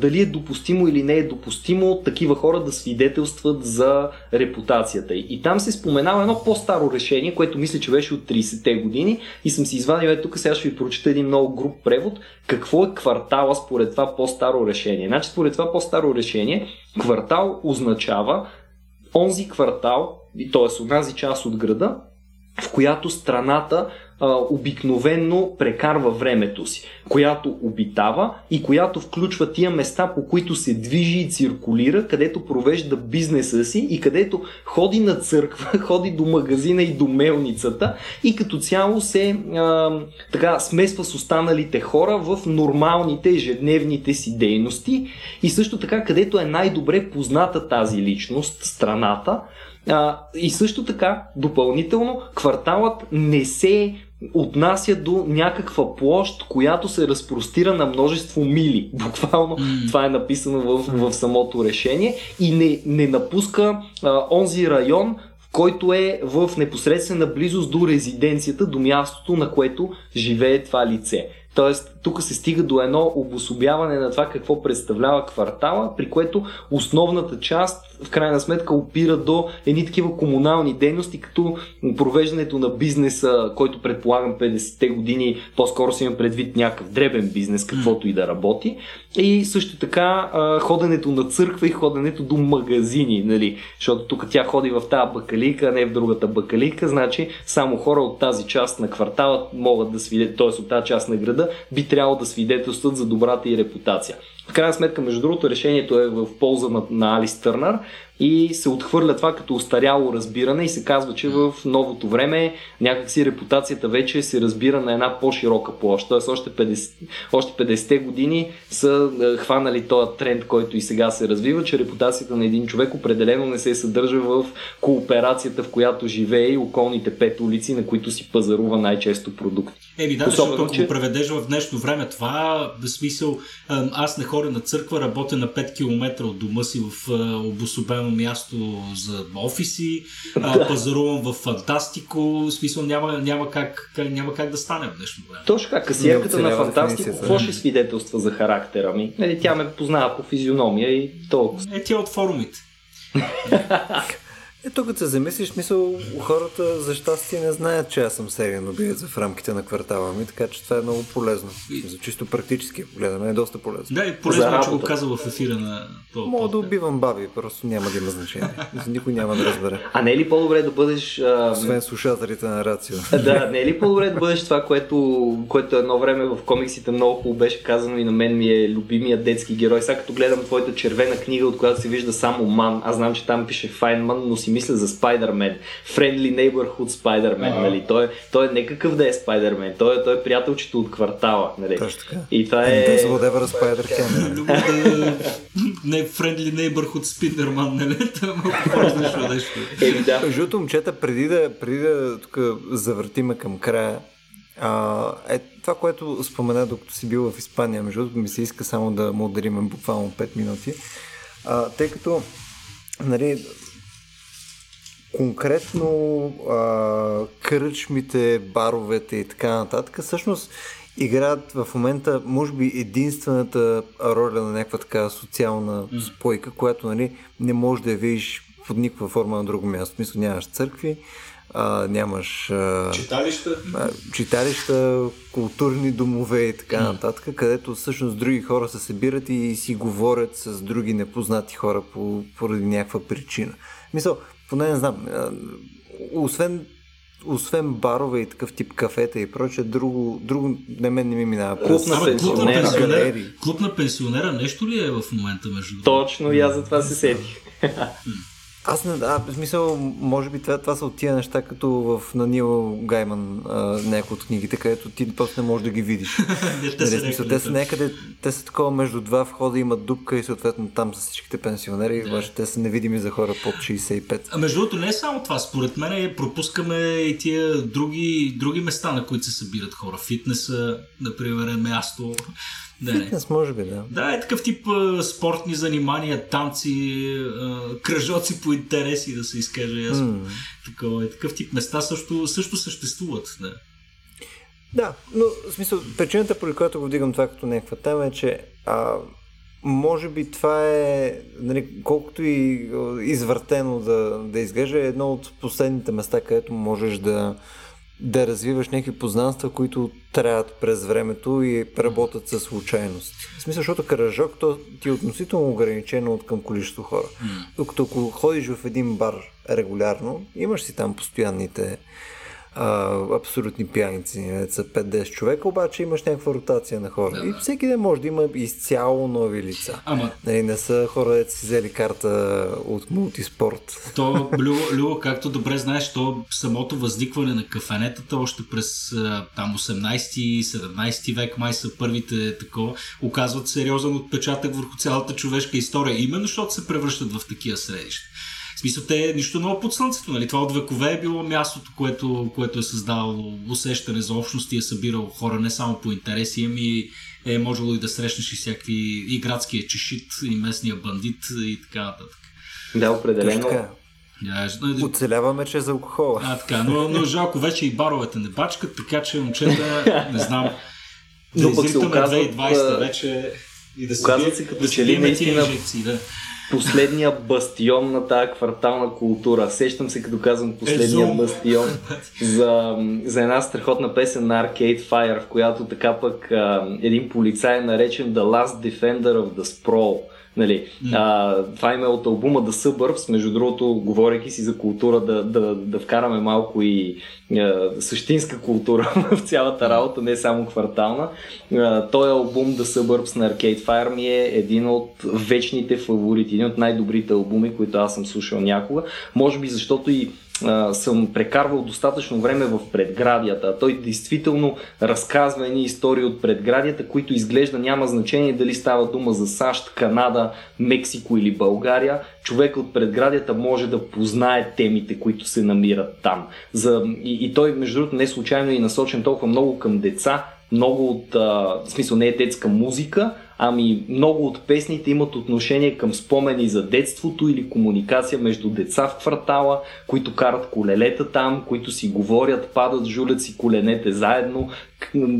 дали е допустимо или не е допустимо такива хора да свидетелстват за репутацията. И там се споменава едно по-старо решение, което мисля, че беше от 30-те години и съм си извадил, е тук сега ще ви прочета един много груп превод, какво е квартала според това по-старо решение. Значи според това по-старо решение, квартал означава онзи квартал, т.е. онази част от града, в която страната а, обикновенно прекарва времето си, която обитава и която включва тия места, по които се движи и циркулира, където провежда бизнеса си и където ходи на църква, ходи до магазина и до мелницата и като цяло се а, така смесва с останалите хора в нормалните ежедневните си дейности. И също така където е най-добре позната тази личност, страната, а, и също така, допълнително, кварталът не се отнася до някаква площ, която се разпростира на множество мили. Буквално mm. това е написано в, в самото решение и не, не напуска а, онзи район, който е в непосредствена близост до резиденцията, до мястото, на което живее това лице. Тоест, тук се стига до едно обособяване на това какво представлява квартала, при което основната част в крайна сметка опира до едни такива комунални дейности, като провеждането на бизнеса, който предполагам 50-те години, по-скоро си имам предвид някакъв дребен бизнес, каквото и да работи. И също така ходенето на църква и ходенето до магазини, нали? защото тук тя ходи в тази бакалика, а не в другата бакалика, значи само хора от тази част на квартала могат да свидетелстват, т.е. от тази част на града би трябвало да свидетелстват за добрата и репутация. В крайна сметка, между другото, решението е в полза на, на Алис Търнър и се отхвърля това като устаряло разбиране и се казва, че в новото време някакси репутацията вече се разбира на една по-широка площ. Тоест още 50, още 50-те години са е, хванали този тренд, който и сега се развива, че репутацията на един човек определено не се съдържа в кооперацията, в която живее и околните пет улици, на които си пазарува най-често продукти. Еми да, Особено, защото ако че... го преведеш в днешно време, това в смисъл аз не ходя на църква, работя на 5 км от дома си в обособено място за офиси, да. пазарувам в Фантастико, в смисъл няма, няма, как, няма как да стане в днешно време. Точно как, касиерката на Фантастико, какво ще свидетелства за характера ми? Нали, тя ме познава по физиономия и толкова. Е, тя от форумите. Е, тук се замислиш, мисъл, хората за щастие не знаят, че аз съм сериен убиец в рамките на квартала ми, така че това е много полезно. За чисто практически погледаме е доста полезно. Да, и полезно, че го каза в ефира на това. Мога да убивам баби, просто няма да има значение. Никой няма да разбере. А не е ли по-добре да бъдеш... А... Освен слушателите на Рацио. да, не е ли по-добре да бъдеш това, което, което едно време в комиксите много хубаво беше казано и на мен ми е любимия детски герой. Сега като гледам твоята червена книга, от която се вижда само Ман, аз знам, че там пише Файнман, но си мисля за Спайдермен. Friendly Neighborhood Spider-Man. Uh-huh. Нали? Той, той е не какъв да е Спайдермен, той, е, той е приятелчето от квартала. Нали? Точно така. И това е... Без whatever Spider-Can. не Friendly Neighborhood Spider-Man, нали? Това малко по-различно нещо. Еми да. Между момчета, преди да, преди да тук завъртиме към края, а, е това, което спомена, докато си бил в Испания, между другото ми се иска само да му ударим буквално 5 минути, а, тъй като нали, конкретно а, кръчмите, баровете и така нататък, всъщност играят в момента, може би, единствената роля на някаква така социална спойка, която нали, не може да я видиш под никаква форма на друго място. Мисля, нямаш църкви, а, нямаш а, читалища. А, читалища, културни домове и така нататък, където всъщност други хора се събират и си говорят с други непознати хора по, поради някаква причина. Мисъл, поне не знам, освен освен барове и такъв тип кафета и прочее, друго, друго на мен не ми минава. Клуб на пенсионера. Клуб на пенсионера нещо ли е в момента между Точно, и аз за това се сетих. Аз не, а, в смисъл, може би това, това са от тия неща, като в на Нил Гайман някои от книгите, където ти просто не можеш да ги видиш. те, са смисъл, те са някъде, те са такова между два входа, имат дупка и съответно там са всичките пенсионери, да. обаче те са невидими за хора под 65. А между другото не е само това, според мен е, пропускаме и тия други, други места, на които се събират хора. Фитнеса, например, е място да, Фитнес, може би, да. Да, е такъв тип а, спортни занимания, танци, а, кръжоци по интереси, да се изкаже ясно. Mm. Такова, е, такъв тип места също, също съществуват. Да. Да, но в смисъл, причината, по която го вдигам това като някаква тема е, че а, може би това е, нали, колкото и извъртено да, да изглежда, е едно от последните места, където можеш да, да развиваш някакви познанства, които трябват през времето и работят със случайност. В смисъл, защото каражок то ти е относително ограничено от към количество хора. Mm. Докато ако ходиш в един бар регулярно, имаш си там постоянните а, абсолютни пияници, са 5-10 човека, обаче имаш някаква ротация на хора. Да, и всеки ден може да има изцяло нови лица. Ама... Нали, не са хора, да си взели карта от мултиспорт. То, Любо, Любо, както добре знаеш, то самото възникване на кафенетата още през там 18-17 век май са първите такова, оказват сериозен отпечатък върху цялата човешка история, именно защото се превръщат в такива средища. В смисъл, те нищо ново под слънцето. Нали? Това от векове е било мястото, което, което е създавало усещане за общност и е събирало хора не само по интереси, ами е можело и да срещнеш и всякакви и градския чешит, и местния бандит и така нататък. Да, определено. Да, Оцеляваме чрез алкохола. А, така, но, но жалко вече и баровете не бачкат, така че момчета, не знам, да изритаме 2020 вече и да се, се като че ли наистина да последния бастион на тази квартална култура. Сещам се, като казвам последния е, бастион за, за една страхотна песен на Arcade Fire, в която така пък а, един полицай е наречен The Last Defender of the Sprawl. Нали, mm. а, това име от албума The Suburbs, между другото, говорейки си за култура, да, да, да вкараме малко и а, същинска култура в цялата работа, не само квартална. А, той албум The Suburbs на Arcade Fire ми е един от вечните фаворити, един от най-добрите албуми, които аз съм слушал някога. Може би защото и съм прекарвал достатъчно време в предградията. Той действително разказва едни истории от предградията, които изглежда няма значение дали става дума за САЩ, Канада, Мексико или България. Човек от предградията може да познае темите, които се намират там. За, и, и той, между другото, не случайно е насочен толкова много към деца, много от, а, в смисъл не е детска музика, ами много от песните имат отношение към спомени за детството или комуникация между деца в квартала, които карат колелета там, които си говорят, падат, жулят си коленете заедно,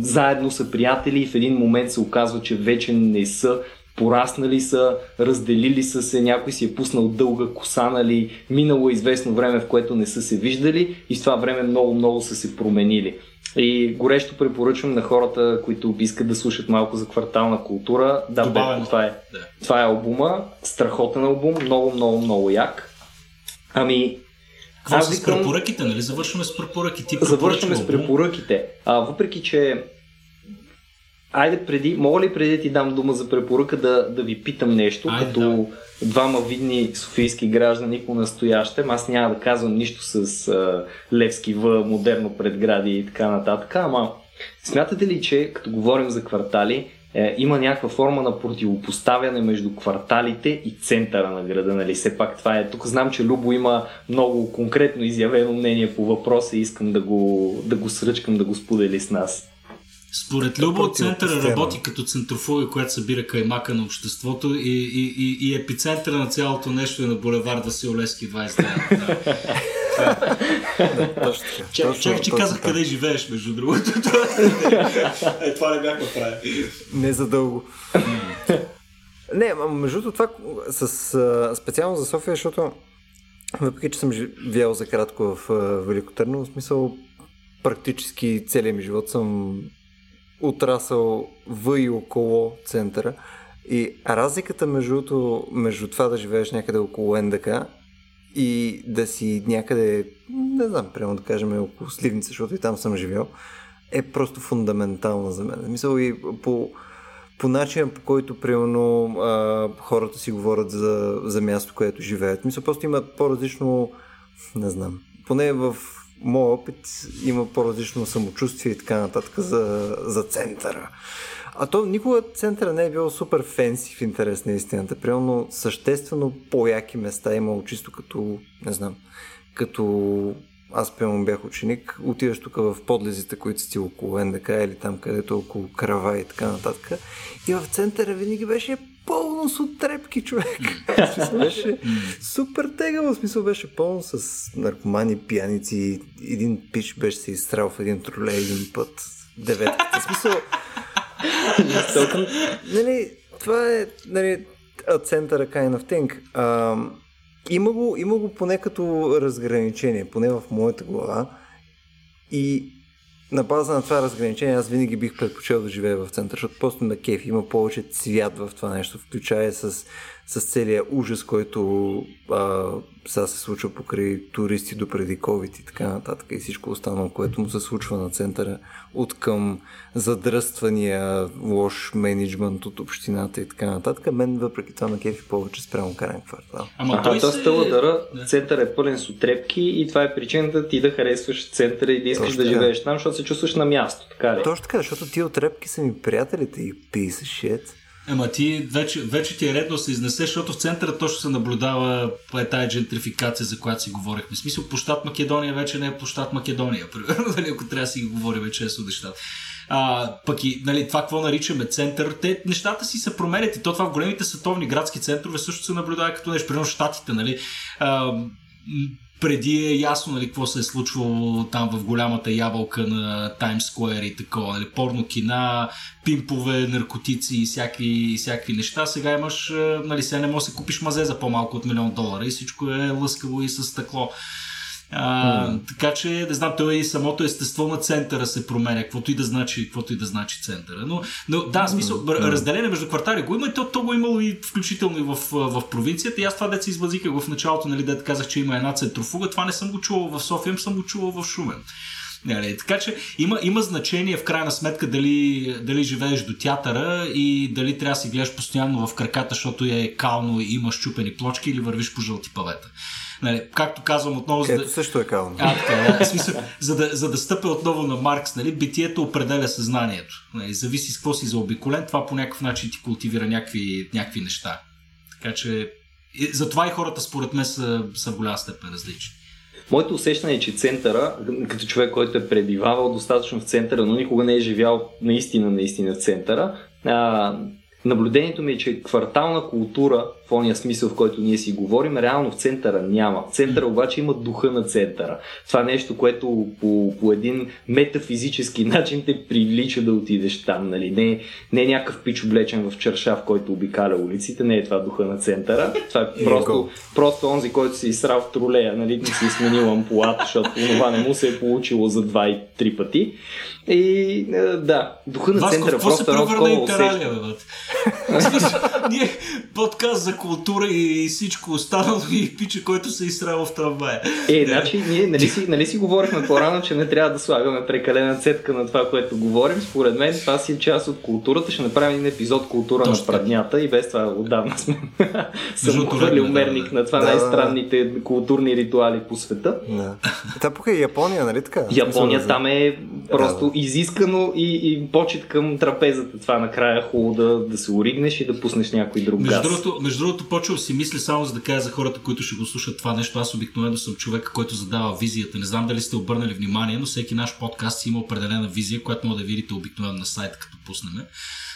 заедно са приятели и в един момент се оказва, че вече не са пораснали са, разделили са се, някой си е пуснал дълга коса, нали, минало е известно време, в което не са се виждали и в това време много-много са се променили. И горещо препоръчвам на хората, които искат да слушат малко за квартална култура. Да, бе, това, е, да. това е албума, страхотен албум, много, много, много як. Ами, какво аз с препоръките, нали? Завършваме с препоръки. Ти Завършваме с препоръките. А, въпреки, че Айде преди, мога ли преди да ти дам дума за препоръка да, да ви питам нещо, Айде, като да. двама видни софийски граждани по настоящем. Аз няма да казвам нищо с а, Левски В, модерно предгради и така нататък, ама смятате ли, че като говорим за квартали, е, има някаква форма на противопоставяне между кварталите и центъра на града, нали? Все пак това е. Тук знам, че Любо има много конкретно изявено мнение по въпроса и искам да го, да го сръчкам, да го сподели с нас. Според Любо, центъра работи като центрофуга, която събира каймака на обществото и, и, и, и епицентъра на цялото нещо е на булевар Василевски 29. Чакай, че казах къде живееш, между другото. е, това не бях направил. Не за дълго. не, между другото това с, специално за София, защото въпреки, че съм живял за кратко в Велико Търново, в смисъл практически целият ми живот съм отрасъл в и около центъра. И разликата между, между това да живееш някъде около НДК и да си някъде, не знам, прямо да кажем около Сливница, защото и там съм живял, е просто фундаментална за мен. Мисъл и по, по начин, по който, примерно, а, хората си говорят за, за място, което живеят. Мисля, просто имат по-различно, не знам, поне в моят опит има по-различно самочувствие и така нататък за, за центъра. А то никога центъра не е бил супер фенси в интерес на истината. Примерно съществено по-яки места е имало чисто като, не знам, като аз примерно бях ученик, отиваш тук в подлезите, които си около НДК или там където е около Крава и така нататък. И в центъра винаги беше пълно с отрепки, човек. беше супер тегаво, смисъл беше пълно с наркомани, пияници. Един пич беше се изстрал в един тролей един път. Деветката. Смисъл... нали, това е нали, центъра kind of thing. А, има, го, има го поне като разграничение, поне в моята глава. И на база на това разграничение аз винаги бих предпочел да живея в център, защото просто на кеф има повече цвят в това нещо, включая с с целият ужас, който а, сега се случва покрай туристи до преди COVID и така нататък и всичко останало, което му се случва на центъра от към задръствания, лош менеджмент от общината и така нататък. Мен въпреки това на кефи повече спрямо карен квартал. Ама а, той се... Стълъдъра, център е пълен с отрепки и това е причината ти да харесваш центъра и да искаш Точно да живееш там, защото се чувстваш на място. Така ли? Точно така, защото ти отрепки са ми приятелите и писа shit. Ема ти вече, вече ти е редно да се изнесе, защото в центъра точно се наблюдава е тая джентрификация, за която си говорихме. В смисъл, площад Македония вече не е площад Македония, примерно, нали, ако трябва да си говорим често нещата. А, пък и нали, това, какво наричаме център, те нещата си се променят и то това в големите световни градски центрове също се наблюдава като нещо, примерно Штатите, нали. А, преди е ясно нали, какво се е случвало там в голямата ябълка на Таймс Скуер и такова. Нали, порно кина, пимпове, наркотици и всякакви, всякакви неща. Сега имаш, нали, сега не можеш да купиш мазе за по-малко от милион долара и всичко е лъскаво и с стъкло. А, mm. Така че, не знам, той и самото естество на центъра се променя, каквото и да значи, каквото и да значи центъра. Но, но да, смисъл, mm. разделение между квартали го има и то, то го имало и включително и в, в провинцията. И аз това деца извазиках в началото, нали, дете казах, че има една центрофуга. Това не съм го чувал в София, съм го чувал в Шумен. Нали, така че има, има значение в крайна сметка дали, дали живееш до театъра и дали трябва да си гледаш постоянно в краката, защото е кално и имаш чупени плочки или вървиш по жълти павета. Нали, както казвам отново... За да... също е кално. А, така, да, смисъл, за, да, за да стъпя отново на Маркс, нали, битието определя съзнанието. Нали, зависи с какво си заобиколен, това по някакъв начин ти култивира някакви, някакви неща. Така че затова и хората според мен са, са в голяма степен различни. Моето усещане е, че центъра, като човек, който е пребивавал достатъчно в центъра, но никога не е живял наистина, наистина в центъра, а, наблюдението ми е, че квартална култура в ония смисъл, в който ние си говорим, реално в центъра няма. В центъра обаче има духа на центъра. Това нещо, което по, по един метафизически начин те привлича да отидеш там. Нали? Не, не е някакъв пич облечен в чершав, който обикаля улиците, не е това духа на центъра. Това е просто, просто онзи, който се изсрал в тролея, нали? не си сменил ампулата, защото това не му се е получило за два и три пъти. И е, да, духа на центъра Васко, просто се превърна интералия, бе, Ние подкаст за култура и всичко останало и пича, който се изстрава в трамвая. Е, значи, ние нали си, нали си говорихме по-рано, че не трябва да слагаме прекалена цетка на това, което говорим. Според мен това си е част от културата. Ще направим един епизод култура Точно. на праднята и без това отдавна сме съм хвърлил мерник да, на това да, най-странните да. културни ритуали по света. Да. Та пока е Япония, нали така? Япония там е просто да, да. изискано и, и почет към трапезата. Това накрая е хубаво да, да се оригнеш и да пуснеш някой друг между газ. Другото, между другото, почвам си мисля само за да кажа за хората, които ще го слушат това нещо. Аз обикновено съм човек, който задава визията. Не знам дали сте обърнали внимание, но всеки наш подкаст има определена визия, която може да видите обикновено на сайта, като пуснем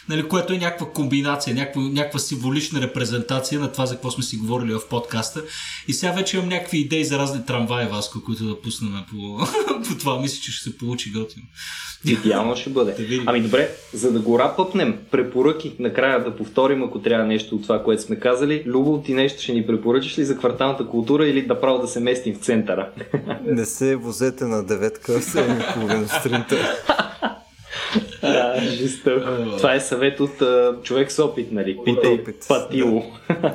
нали, което е някаква комбинация, някаква, някаква символична репрезентация на това, за какво сме си говорили в подкаста. И сега вече имам някакви идеи за разни трамваи, Васко, които да пуснем по, по това. Мисля, че ще се получи готино. Идеално ще бъде. Ами добре, за да го рапъпнем, препоръки накрая да повторим, ако трябва нещо от това, което сме казали. Любо, ти нещо ще ни препоръчаш ли за кварталната култура или да право да се местим в центъра? Не се возете на деветка в 7 сутринта. Да, жестоко. Това е съвет от uh, човек с опит, нали? Питай патило.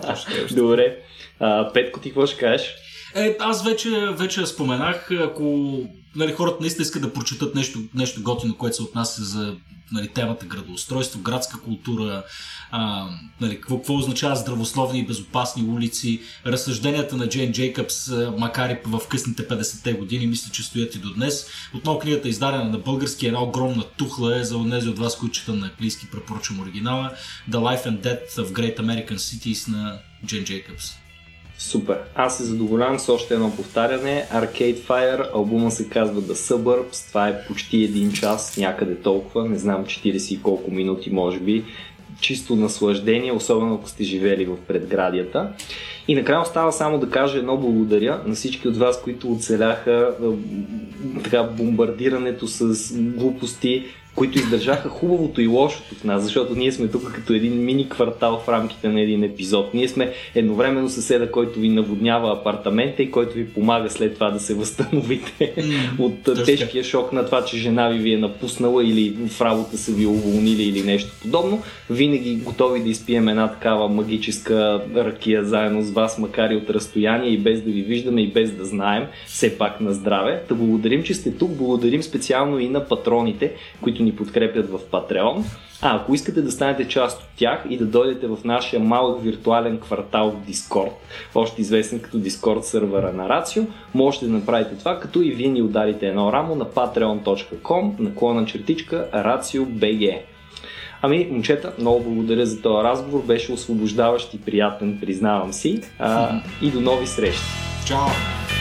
Добре. А, Петко, ти какво ще кажеш? Е, аз вече, вече споменах, ако нали, хората наистина искат да прочитат нещо, нещо готино, което се отнася за нали, темата градоустройство, градска култура, а, нали, какво, какво означава здравословни и безопасни улици, разсъжденията на Джейн Джейкъбс, макар и в късните 50-те години, мисля, че стоят и до днес. Отново книгата е издадена на български, една огромна тухла е за тези от вас, които четат на английски, препоръчвам оригинала. The Life and Death of Great American Cities на Джейн Джейкъбс. Супер. Аз се задоволявам с още едно повтаряне. Arcade Fire, албума се казва The Suburbs. Това е почти един час, някъде толкова. Не знам 40 и колко минути, може би. Чисто наслаждение, особено ако сте живели в предградията. И накрая остава само да кажа едно благодаря на всички от вас, които оцеляха така, бомбардирането с глупости, които издържаха хубавото и лошото в нас, защото ние сме тук като един мини квартал в рамките на един епизод. Ние сме едновременно съседа, който ви наводнява апартамента и който ви помага след това да се възстановите mm, от точно. тежкия шок на това, че жена ви ви е напуснала или в работа са ви уволнили или нещо подобно. Винаги готови да изпием една такава магическа ракия заедно с вас, макар и от разстояние и без да ви виждаме и без да знаем, все пак на здраве. Да благодарим, че сте тук, благодарим специално и на патроните, които ни подкрепят в Patreon. А ако искате да станете част от тях и да дойдете в нашия малък виртуален квартал в Discord, още известен като Discord сервера на Рацио, можете да направите това, като и вие ни ударите едно рамо на patreon.com наклона чертичка RACIO.BG. Ами, момчета, много благодаря за този разговор. Беше освобождаващ и приятен, признавам си. А, и до нови срещи. Чао!